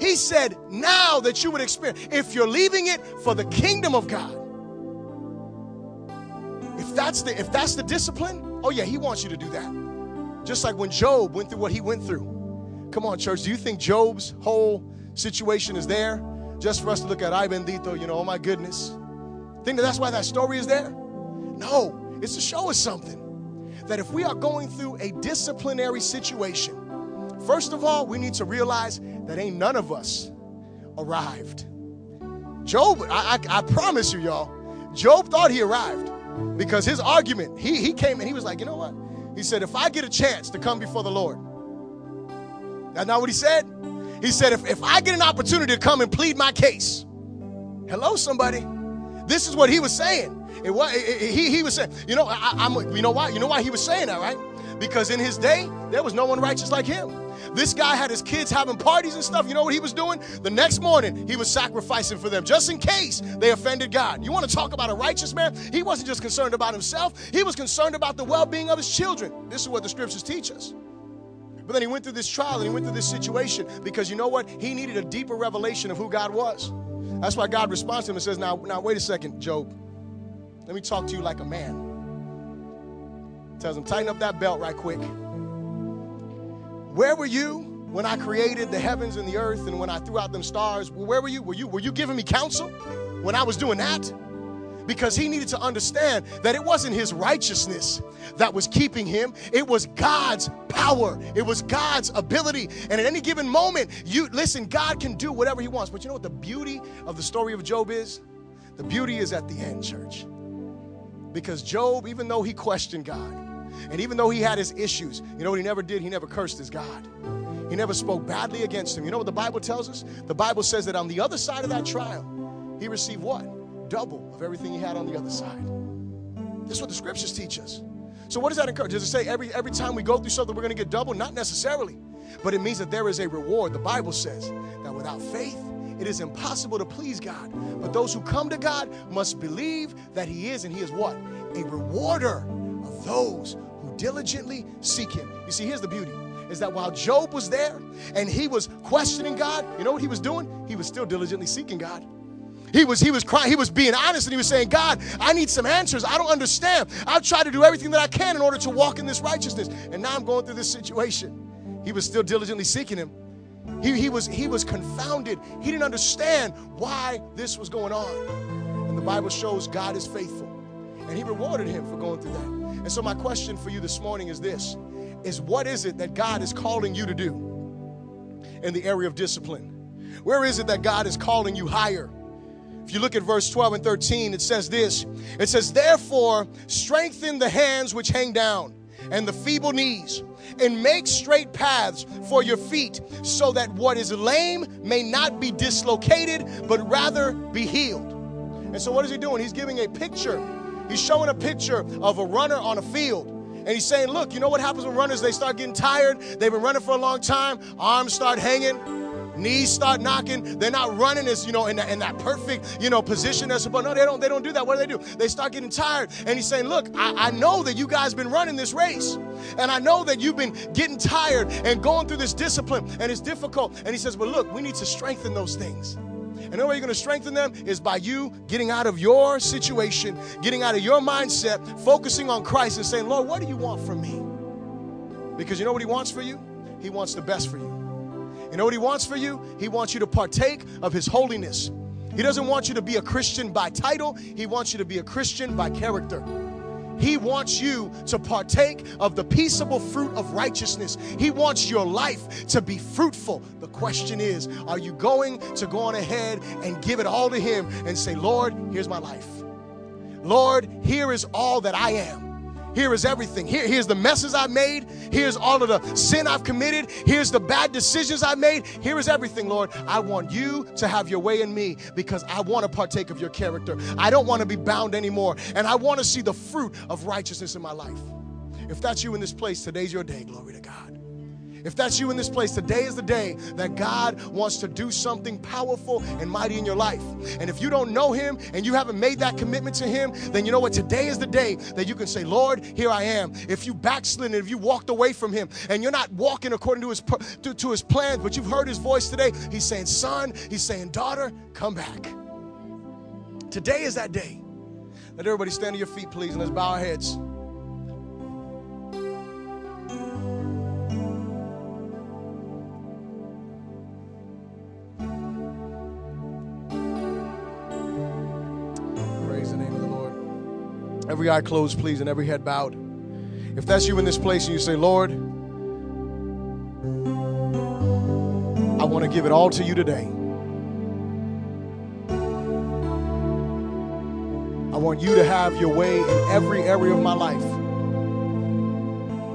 He said, now that you would experience, if you're leaving it for the kingdom of God, if that's the if that's the discipline, oh yeah, he wants you to do that. Just like when Job went through what he went through. Come on, church. Do you think Job's whole situation is there just for us to look at ay bendito, you know, oh my goodness? Think that that's why that story is there? No, it's to show us something that if we are going through a disciplinary situation, first of all, we need to realize that ain't none of us arrived. Job, I, I, I promise you, y'all, Job thought he arrived because his argument, he, he came and he was like, you know what? He said, if I get a chance to come before the Lord, that's not what he said. He said, if, if I get an opportunity to come and plead my case, hello, somebody. This is what he was saying. It was, it, it, he, he was saying, you know, I, am you know why? You know why he was saying that, right? Because in his day, there was no one righteous like him. This guy had his kids having parties and stuff. You know what he was doing? The next morning, he was sacrificing for them just in case they offended God. You want to talk about a righteous man? He wasn't just concerned about himself, he was concerned about the well being of his children. This is what the scriptures teach us. But then he went through this trial and he went through this situation because you know what? He needed a deeper revelation of who God was. That's why God responds to him and says, Now, now wait a second, Job. Let me talk to you like a man. Tells him, tighten up that belt right quick. Where were you when I created the heavens and the earth and when I threw out them stars? Where were you? Were you were you giving me counsel when I was doing that? Because he needed to understand that it wasn't his righteousness that was keeping him. It was God's power. It was God's ability. And at any given moment, you listen, God can do whatever he wants. But you know what the beauty of the story of Job is? The beauty is at the end, church. Because Job, even though he questioned God, and even though he had his issues, you know what he never did? He never cursed his God. He never spoke badly against him. You know what the Bible tells us? The Bible says that on the other side of that trial, he received what? Double of everything he had on the other side. This is what the scriptures teach us. So what does that encourage? Does it say every every time we go through something we're going to get double? Not necessarily. But it means that there is a reward. The Bible says that without faith, it is impossible to please God. But those who come to God must believe that He is, and He is what? A rewarder of those who diligently seek Him. You see, here's the beauty is that while Job was there and he was questioning God, you know what he was doing? He was still diligently seeking God. He was he was crying, he was being honest and he was saying, "God, I need some answers. I don't understand. I've tried to do everything that I can in order to walk in this righteousness, and now I'm going through this situation." He was still diligently seeking him. He, he was he was confounded. He didn't understand why this was going on. And the Bible shows God is faithful. And he rewarded him for going through that. And so my question for you this morning is this is what is it that God is calling you to do in the area of discipline? Where is it that God is calling you higher? If you look at verse 12 and 13, it says this It says, Therefore, strengthen the hands which hang down and the feeble knees, and make straight paths for your feet, so that what is lame may not be dislocated, but rather be healed. And so, what is he doing? He's giving a picture. He's showing a picture of a runner on a field. And he's saying, look, you know what happens when runners, they start getting tired. They've been running for a long time. Arms start hanging. Knees start knocking. They're not running as, you know, in that, in that perfect, you know, position they're supposed. No, they don't, they don't do that. What do they do? They start getting tired. And he's saying, look, I, I know that you guys been running this race. And I know that you've been getting tired and going through this discipline and it's difficult. And he says, but look, we need to strengthen those things. And the way you're going to strengthen them is by you getting out of your situation, getting out of your mindset, focusing on Christ and saying, Lord, what do you want from me? Because you know what He wants for you? He wants the best for you. You know what He wants for you? He wants you to partake of His holiness. He doesn't want you to be a Christian by title, He wants you to be a Christian by character. He wants you to partake of the peaceable fruit of righteousness. He wants your life to be fruitful. The question is are you going to go on ahead and give it all to Him and say, Lord, here's my life? Lord, here is all that I am. Here is everything. Here, here's the messes I've made. Here's all of the sin I've committed. Here's the bad decisions I've made. Here is everything, Lord. I want you to have your way in me because I want to partake of your character. I don't want to be bound anymore. And I want to see the fruit of righteousness in my life. If that's you in this place, today's your day. Glory to God. If that's you in this place, today is the day that God wants to do something powerful and mighty in your life. And if you don't know Him and you haven't made that commitment to Him, then you know what? Today is the day that you can say, Lord, here I am. If you backslidden, if you walked away from Him and you're not walking according to His, to, to his plans, but you've heard His voice today, He's saying, Son, He's saying, Daughter, come back. Today is that day. Let everybody stand to your feet, please, and let's bow our heads. Every eye closed, please, and every head bowed. If that's you in this place and you say, Lord, I want to give it all to you today. I want you to have your way in every area of my life.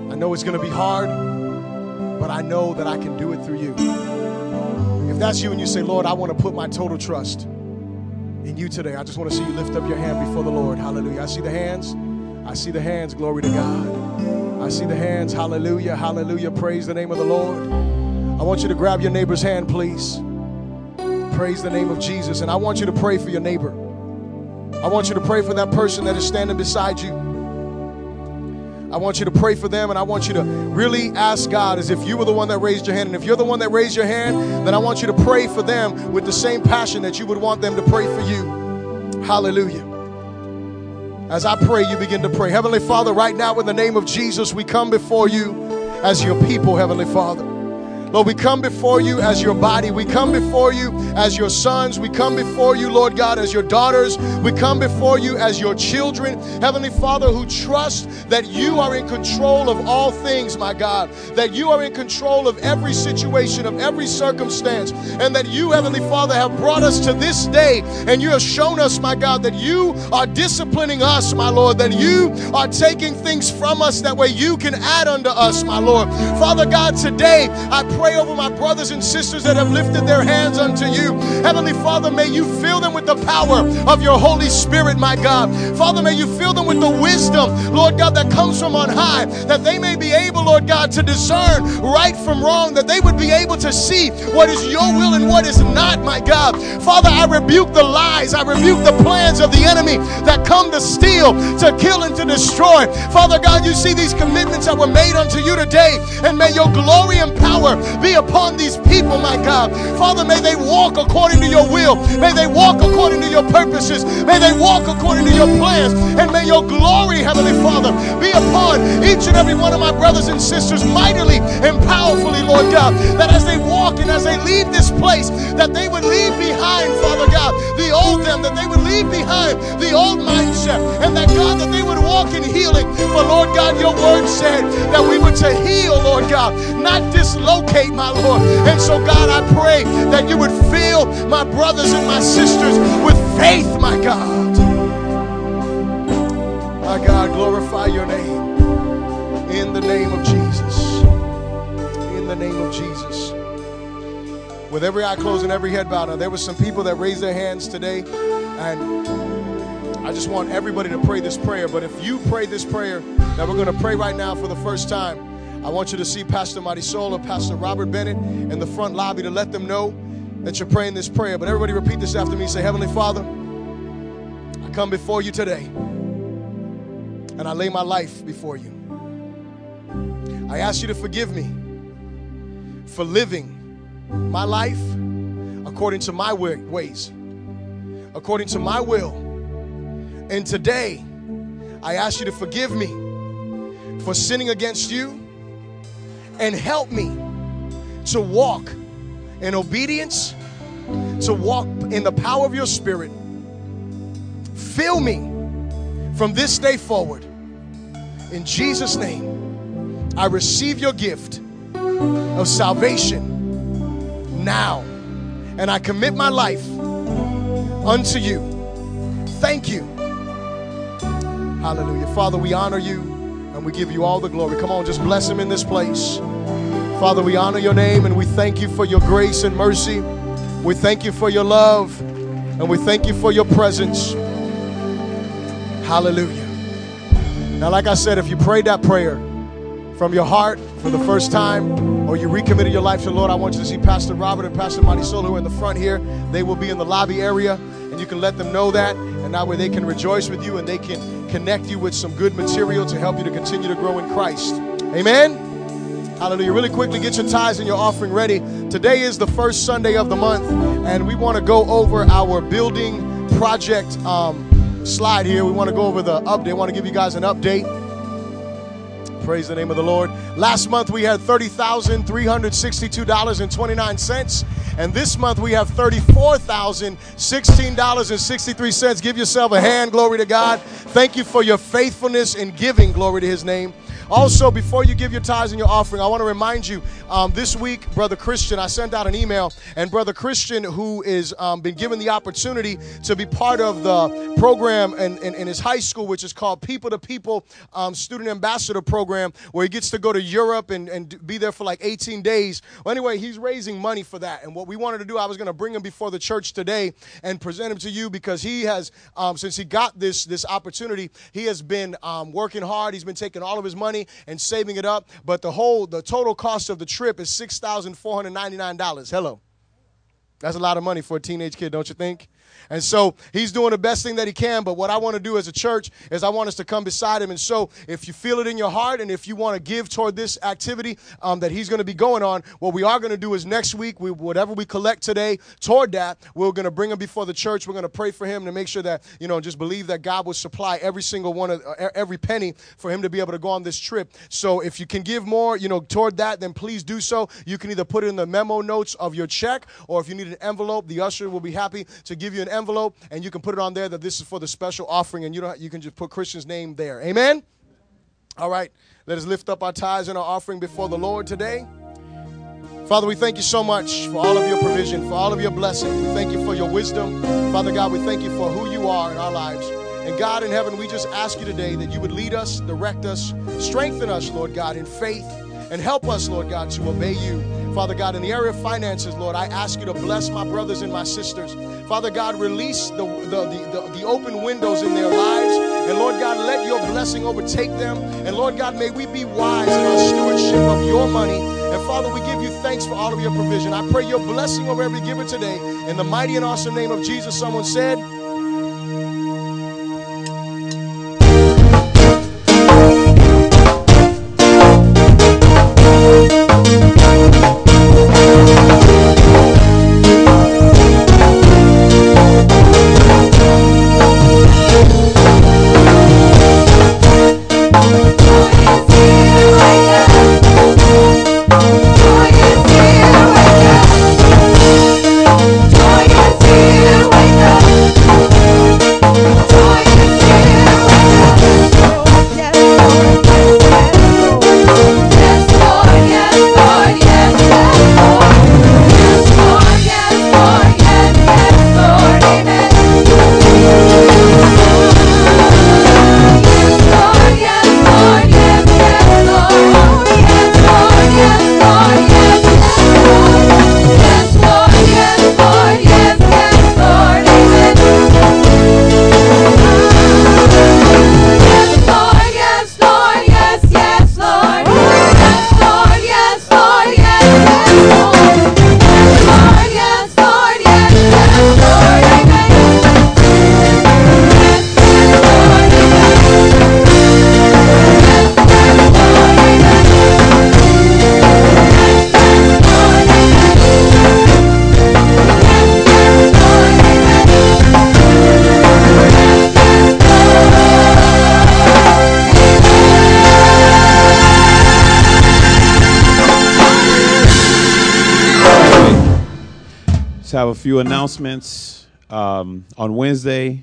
I know it's going to be hard, but I know that I can do it through you. If that's you and you say, Lord, I want to put my total trust in you today. I just want to see you lift up your hand before the Lord. Hallelujah. I see the hands. I see the hands. Glory to God. I see the hands. Hallelujah. Hallelujah. Praise the name of the Lord. I want you to grab your neighbor's hand, please. Praise the name of Jesus. And I want you to pray for your neighbor. I want you to pray for that person that is standing beside you. I want you to pray for them and I want you to really ask God as if you were the one that raised your hand. And if you're the one that raised your hand, then I want you to pray for them with the same passion that you would want them to pray for you. Hallelujah. As I pray, you begin to pray. Heavenly Father, right now in the name of Jesus, we come before you as your people, Heavenly Father. Lord, we come before you as your body. We come before you as your sons. We come before you, Lord God, as your daughters. We come before you as your children. Heavenly Father, who trust that you are in control of all things, my God, that you are in control of every situation, of every circumstance, and that you, Heavenly Father, have brought us to this day. And you have shown us, my God, that you are disciplining us, my Lord, that you are taking things from us that way you can add unto us, my Lord. Father God, today I pray pray over my brothers and sisters that have lifted their hands unto you. Heavenly Father, may you fill them with the power of your Holy Spirit, my God. Father, may you fill them with the wisdom, Lord God, that comes from on high, that they may be able, Lord God, to discern right from wrong, that they would be able to see what is your will and what is not, my God. Father, I rebuke the lies, I rebuke the plans of the enemy that come to steal, to kill, and to destroy. Father God, you see these commitments that were made unto you today, and may your glory and power be upon these people, my God. Father, may they walk according to your will. May they walk according to your purposes. May they walk according to your plans. And may your glory, Heavenly Father, be upon each and every one of my brothers and sisters mightily and powerfully, Lord God. That as they walk and as they leave this place, that they would leave behind, Father God, the old them, that they would leave behind the old mindset, and that God, that they would walk in healing. For Lord God, your word said that we were to heal, Lord God, not dislocate my Lord. And so, God, I pray that you would fill my brothers and my sisters with faith, my God. My God, glorify your name in the name of Jesus. In the name of Jesus. With every eye closed and every head bowed, now there were some people that raised their hands today, and I just want everybody to pray this prayer. But if you pray this prayer that we're going to pray right now for the first time, I want you to see Pastor Marisol or Pastor Robert Bennett in the front lobby to let them know that you're praying this prayer. But everybody repeat this after me. Say, Heavenly Father, I come before you today and I lay my life before you. I ask you to forgive me for living my life according to my ways, according to my will. And today, I ask you to forgive me for sinning against you and help me to walk in obedience, to walk in the power of your spirit. Fill me from this day forward. In Jesus' name, I receive your gift of salvation now, and I commit my life unto you. Thank you. Hallelujah. Father, we honor you and we give you all the glory. Come on, just bless him in this place. Father, we honor your name and we thank you for your grace and mercy. We thank you for your love and we thank you for your presence. Hallelujah. Now, like I said, if you prayed that prayer from your heart for the first time or you recommitted your life to the Lord, I want you to see Pastor Robert and Pastor Marisol who are in the front here. They will be in the lobby area and you can let them know that. And that way they can rejoice with you and they can connect you with some good material to help you to continue to grow in Christ. Amen. Hallelujah. Really quickly get your tithes and your offering ready. Today is the first Sunday of the month, and we want to go over our building project um, slide here. We want to go over the update. Want to give you guys an update. Praise the name of the Lord. Last month we had $30,362.29. And this month we have $34,016.63. Give yourself a hand, glory to God. Thank you for your faithfulness in giving, glory to his name. Also, before you give your tithes and your offering, I want to remind you um, this week, Brother Christian, I sent out an email, and Brother Christian, who is um, been given the opportunity to be part of the program in, in, in his high school, which is called People to People um, Student Ambassador Program, where he gets to go to Europe and, and be there for like 18 days. Well, anyway, he's raising money for that. And what we wanted to do, I was going to bring him before the church today and present him to you because he has, um, since he got this, this opportunity, he has been um, working hard. He's been taking all of his money money and saving it up. But the whole, the total cost of the trip is $6,499. Hello. That's a lot of money for a teenage kid, don't you think? And so he's doing the best thing that he can. But what I want to do as a church is I want us to come beside him. And so if you feel it in your heart and if you want to give toward this activity um, that he's going to be going on, what we are going to do is next week, we, whatever we collect today toward that, we're going to bring him before the church. We're going to pray for him to make sure that, you know, just believe that God will supply every single one of uh, every penny for him to be able to go on this trip. So if you can give more, you know, toward that, then please do so. You can either put it in the memo notes of your check or if you need an envelope, the usher will be happy to give you an envelope and you can put it on there that this is for the special offering and you don't you can just put Christian's name there. Amen. All right. Let us lift up our tithes and our offering before the Lord today. Father, we thank you so much for all of your provision, for all of your blessing. We thank you for your wisdom. Father God, we thank you for who you are in our lives. And God in heaven, we just ask you today that you would lead us, direct us, strengthen us, Lord God, in faith, and help us, Lord God, to obey you. Father God, in the area of finances, Lord, I ask you to bless my brothers and my sisters. Father God, release the, the, the, the, open windows in their lives. And Lord God, let your blessing overtake them. And Lord God, may we be wise in our stewardship of your money. And Father, we give you thanks for all of your provision. I pray your blessing over every giver today. In the mighty and awesome name of Jesus, someone said, few announcements. Um, on Wednesday,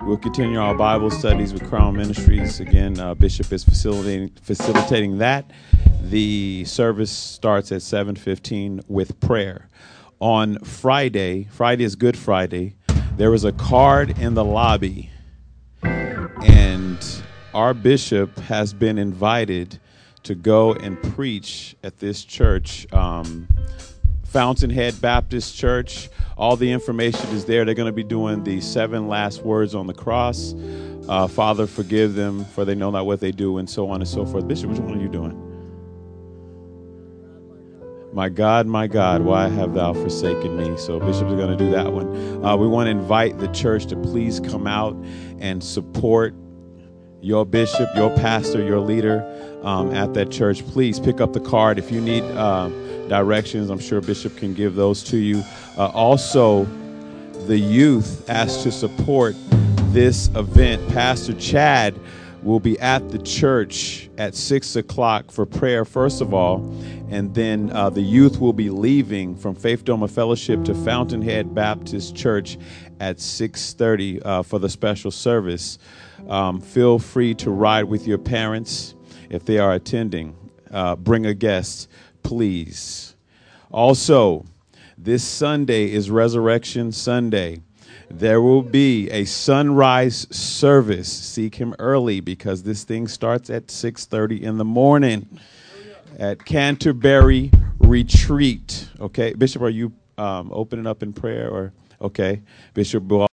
we'll continue our Bible studies with Crown Ministries. Again, uh, Bishop is facilitating facilitating that. The service starts at 7:15 with prayer. On Friday, Friday is Good Friday. There was a card in the lobby, and our bishop has been invited to go and preach at this church. Um, Fountainhead Baptist Church. All the information is there. They're going to be doing the seven last words on the cross. Uh, Father, forgive them, for they know not what they do, and so on and so forth. Bishop, which one are you doing? My God, my God, why have thou forsaken me? So, Bishop's is going to do that one. Uh, we want to invite the church to please come out and support your bishop, your pastor, your leader um, at that church. Please pick up the card if you need. Uh, directions. I'm sure Bishop can give those to you. Uh, also, the youth asked to support this event. Pastor Chad will be at the church at six o'clock for prayer, first of all, and then uh, the youth will be leaving from Faith Dome Fellowship to Fountainhead Baptist Church at 6:30 uh, for the special service. Um, feel free to ride with your parents if they are attending. Uh, bring a guest please. Also, this Sunday is Resurrection Sunday. There will be a sunrise service. Seek him early because this thing starts at 6:30 in the morning at Canterbury Retreat. Okay, Bishop, are you um, opening up in prayer or okay, Bishop?